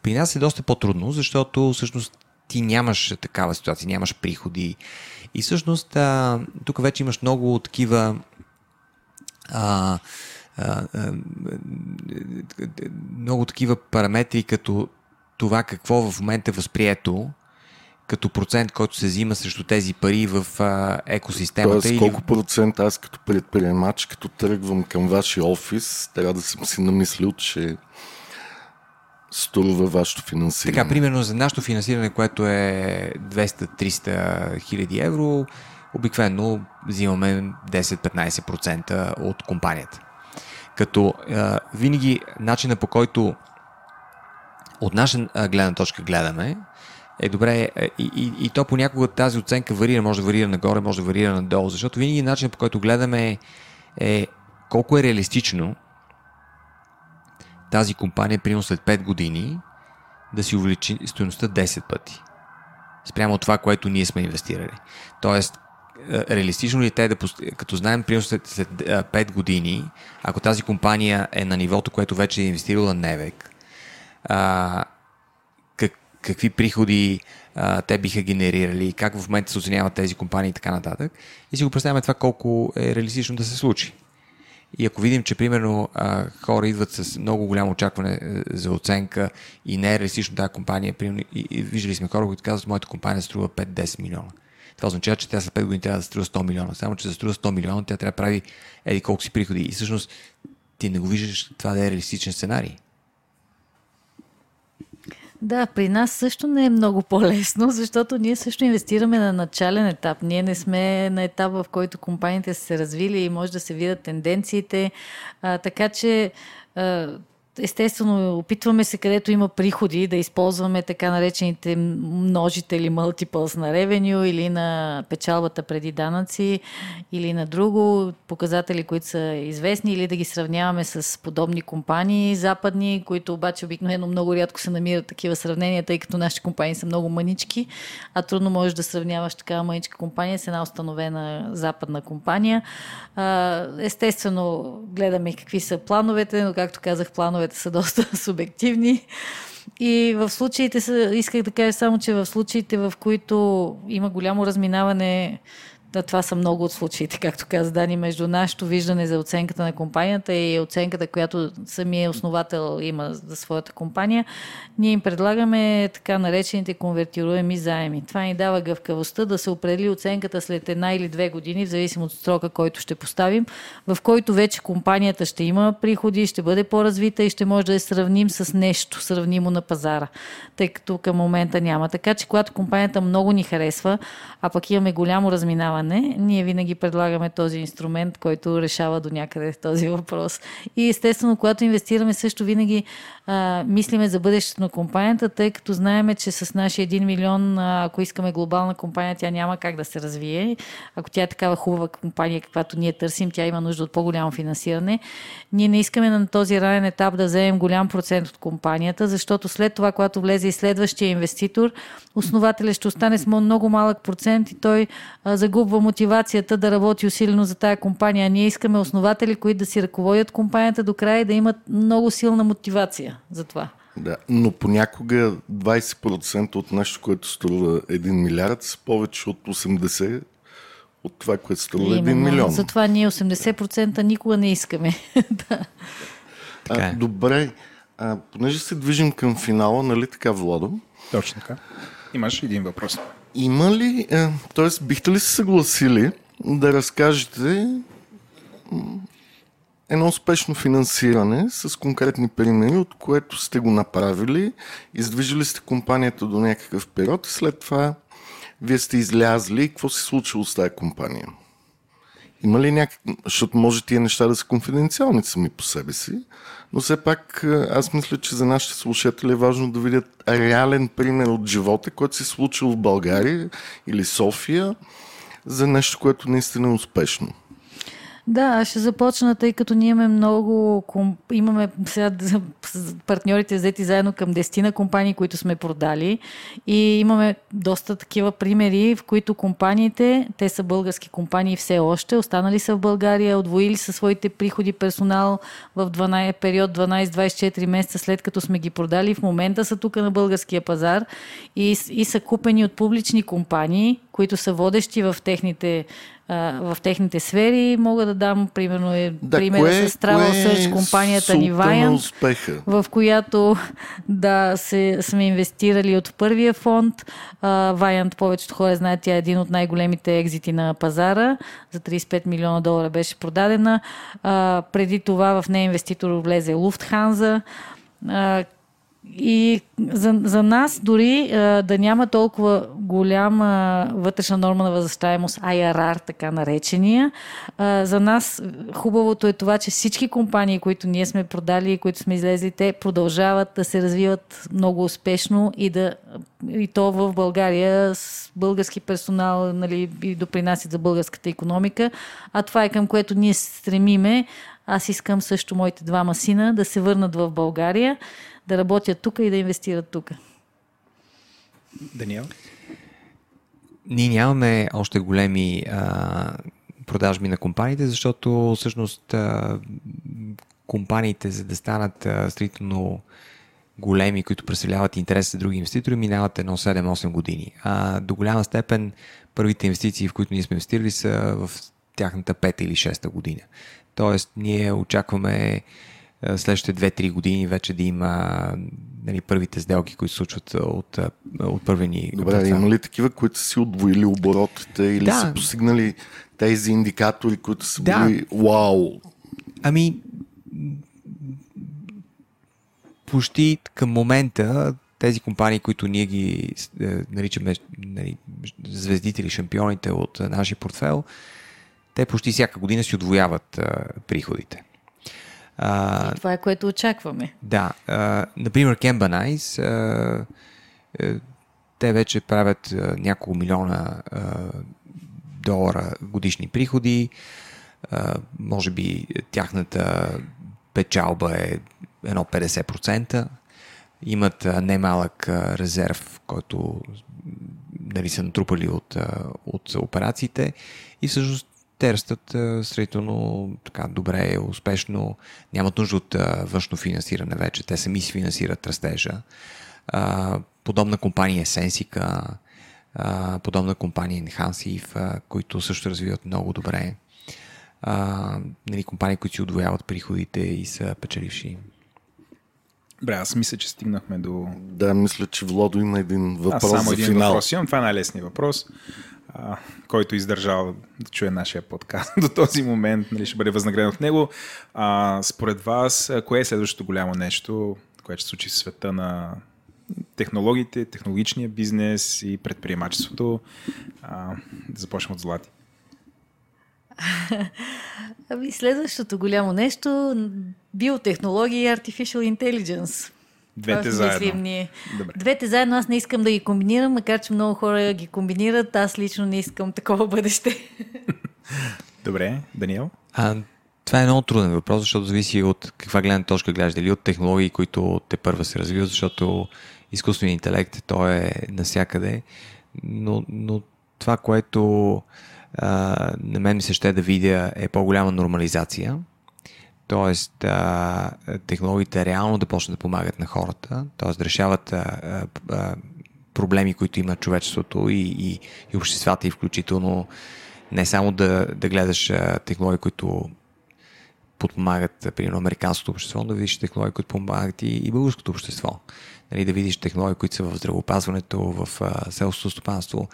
При нас е доста по-трудно, защото всъщност ти нямаш такава ситуация, нямаш приходи. И всъщност тук вече имаш много такива много такива параметри, като това какво в момента е възприето като процент, който се взима срещу тези пари в а, екосистемата. Тоест, колко или... процент аз като предприемач, като тръгвам към вашия офис, трябва да съм си намислил, че струва вашето финансиране. Така, примерно за нашето финансиране, което е 200-300 хиляди евро, обикновено взимаме 10-15% от компанията. Като а, винаги начина по който от наша гледна точка гледаме, е добре. Е, и, и, и то понякога тази оценка варира, може да варира нагоре, може да варира надолу, защото винаги начинът по който гледаме е, е колко е реалистично тази компания, примерно след 5 години, да си увеличи стоеността 10 пъти. Спрямо това, което ние сме инвестирали. Тоест, е, реалистично ли е те да, като знаем, примерно след, след 5 години, ако тази компания е на нивото, което вече е инвестирала Невек, а, как, какви приходи а, те биха генерирали, как в момента се оценяват тези компании и така нататък. И си го представяме това колко е реалистично да се случи. И ако видим, че примерно а, хора идват с много голямо очакване е, за оценка и не е реалистично тази компания, примерно, и, и виждали сме хора, които казват, моята компания струва 5-10 милиона. Това означава, че тя след 5 години трябва да струва 100 милиона. Само, че за струва 100 милиона, тя трябва да прави еди колко си приходи. И всъщност ти не го виждаш това да е реалистичен сценарий. Да, при нас също не е много по-лесно, защото ние също инвестираме на начален етап. Ние не сме на етап, в който компаниите са се развили и може да се видят тенденциите. А, така че естествено, опитваме се където има приходи да използваме така наречените множители multiples на ревеню или на печалбата преди данъци или на друго показатели, които са известни или да ги сравняваме с подобни компании западни, които обаче обикновено много рядко се намират такива сравнения, тъй като нашите компании са много манички, а трудно можеш да сравняваш такава маничка компания с една установена западна компания. Естествено, гледаме какви са плановете, но както казах, плановете са (laughs) доста субективни. И в случаите, исках да кажа само, че в случаите, в които има голямо разминаване това са много от случаите, както каза Дани, между нашето виждане за оценката на компанията и оценката, която самия основател има за своята компания. Ние им предлагаме така наречените конвертируеми заеми. Това ни дава гъвкавостта да се определи оценката след една или две години, в зависимост от срока, който ще поставим, в който вече компанията ще има приходи, ще бъде по-развита и ще може да я сравним с нещо сравнимо на пазара, тъй като към момента няма. Така че, когато компанията много ни харесва, а пък имаме голямо разминаване, не, ние винаги предлагаме този инструмент, който решава до някъде този въпрос. И естествено, когато инвестираме, също винаги а, мислиме за бъдещето на компанията, тъй като знаеме, че с нашия 1 милион, ако искаме глобална компания, тя няма как да се развие. Ако тя е такава хубава компания, каквато ние търсим, тя има нужда от по-голямо финансиране. Ние не искаме на този ранен етап да вземем голям процент от компанията, защото след това, когато влезе и следващия инвеститор, основателят ще остане с много малък процент и той а, загубва мотивацията да работи усилено за тая компания. Ние искаме основатели, които да си ръководят компанията до края и да имат много силна мотивация за това. Да, но понякога 20% от нещо, което струва 1 милиард, са повече от 80% от това, което струва 1 милион. Затова ние 80% никога не искаме. (laughs) да. а, е. добре, а, понеже се движим към финала, нали така, Владо? Точно така. Имаш един въпрос. Има ли, т.е. бихте ли се съгласили да разкажете едно успешно финансиране с конкретни примери, от което сте го направили, издвижили сте компанията до някакъв период и след това вие сте излязли. Какво се случило с тази компания? Има ли някак... Защото може тия неща да са конфиденциални сами по себе си, но все пак аз мисля, че за нашите слушатели е важно да видят реален пример от живота, който се е случил в България или София за нещо, което наистина е успешно. Да, ще започна, тъй като ние имаме много, имаме сега (laughs) партньорите взети заедно към 10 на компании, които сме продали. И имаме доста такива примери, в които компаниите, те са български компании все още, останали са в България, отвоили са своите приходи персонал в 12, период 12-24 месеца след като сме ги продали, в момента са тук на българския пазар и, и са купени от публични компании, които са водещи в техните в техните сфери. Мога да дам, примерно, е, да, примера кое, с Travel Search, компанията ни Ваян, в която да, се, сме инвестирали от първия фонд. Ваянт, повечето хора знаят, тя е един от най-големите екзити на пазара. За 35 милиона долара беше продадена. А, преди това в нея инвеститор влезе Луфтханза, и за, за нас дори а, да няма толкова голяма вътрешна норма на възвръщаемост, IRR, така наречения, а, за нас хубавото е това, че всички компании, които ние сме продали и които сме излезли, те продължават да се развиват много успешно и, да, и то в България с български персонал нали, и допринасят за българската економика. А това е към което ние стремиме. Аз искам също моите двама сина да се върнат в България да работят тук и да инвестират тук. Даниел? Ние нямаме още големи а, продажби на компаниите, защото всъщност а, компаниите, за да станат а, стритно големи, които представляват интерес за други инвеститори, минават едно 7-8 години. А до голяма степен първите инвестиции, в които ние сме инвестирали, са в тяхната пета или шеста година. Тоест, ние очакваме е, следващите 2-3 години вече да има нали, първите сделки, които се случват от, от първи ни. Добре, има ли такива, които са си отвоили оборотите или да. са постигнали тези индикатори, които са да. били вау? Ами, почти към момента тези компании, които ние ги е, наричаме нали, звездите или шампионите от нашия портфел, те почти всяка година си отвояват приходите. А, това е което очакваме. Да. А, например, а, те вече правят а, няколко милиона а, долара годишни приходи. А, може би тяхната печалба е едно 50%. Имат а, немалък а, резерв, който нали, са натрупали от, от операциите и всъщност те растат сравнително така добре, успешно, нямат нужда от външно финансиране вече, те сами си финансират растежа. Подобна компания е Sensica, подобна компания е Enhansive, които също развиват много добре. Нали, компании, които си удвояват приходите и са печеливши. Добре, аз мисля, че стигнахме до... Да, мисля, че Владо има един въпрос аз само за един финал. въпрос имам. Това е най-лесният въпрос, който издържал да чуе нашия подкаст (laughs) до този момент, нали, ще бъде възнаграден от него. А, според вас, кое е следващото голямо нещо, което ще случи в света на технологиите, технологичния бизнес и предприемачеството? А, да започнем от Злати. (laughs) Ами следващото голямо нещо биотехнология и artificial intelligence. Двете заедно. Ние. Добре. Двете заедно аз не искам да ги комбинирам, макар че много хора ги комбинират. Аз лично не искам такова бъдеще. (laughs) Добре, Даниел? А, това е много труден въпрос, защото зависи от каква гледна точка гледаш. Дали от технологии, които те първа се развиват, защото изкуственият интелект, той е навсякъде. Но, но това, което а, на мен ми се ще да видя е по-голяма нормализация. Тоест, а, технологиите реално да почнат да помагат на хората, т.е. да решават а, а, проблеми, които има човечеството и, и, и обществата, и включително не само да, да гледаш а, технологии, които подпомагат, примерно, американското общество, но да видиш технологии, които помагат и, и българското общество. Нали, да видиш технологии, които са в здравеопазването, в селското стопанство.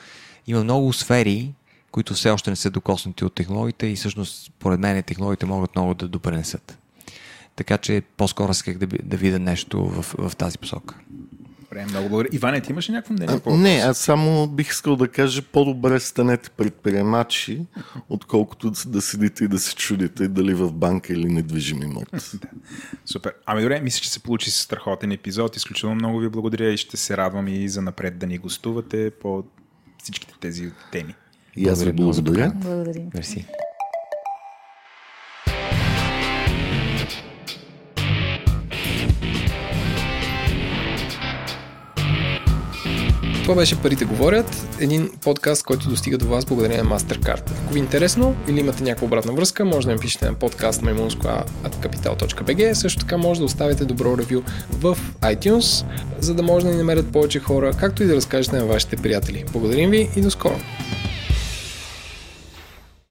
Има много сфери, които все още не са докоснати от технологиите и всъщност, според мен, технологиите могат много да допренесат. Така че по-скоро исках да, да видя нещо в, в тази посока. Добре, много благодаря. Иване, ти имаш ли някакво мнение? А, не, аз само бих искал да кажа по-добре станете предприемачи, отколкото да седите и да се чудите дали в банка или недвижим имот. (laughs) да. Супер. Ами добре, мисля, че се получи страхотен епизод. Изключително много ви благодаря и ще се радвам и за напред да ни гостувате по всичките тези теми. И аз ви благодаря. Благодарим. Мерси. Това беше Парите говорят, един подкаст, който достига до вас благодарение на MasterCard. Ако ви е интересно или имате някаква обратна връзка, може да ми пишете на подкаст maimunsko.capital.bg. Също така може да оставите добро ревю в iTunes, за да може да ни намерят повече хора, както и да разкажете на вашите приятели. Благодарим ви и до скоро!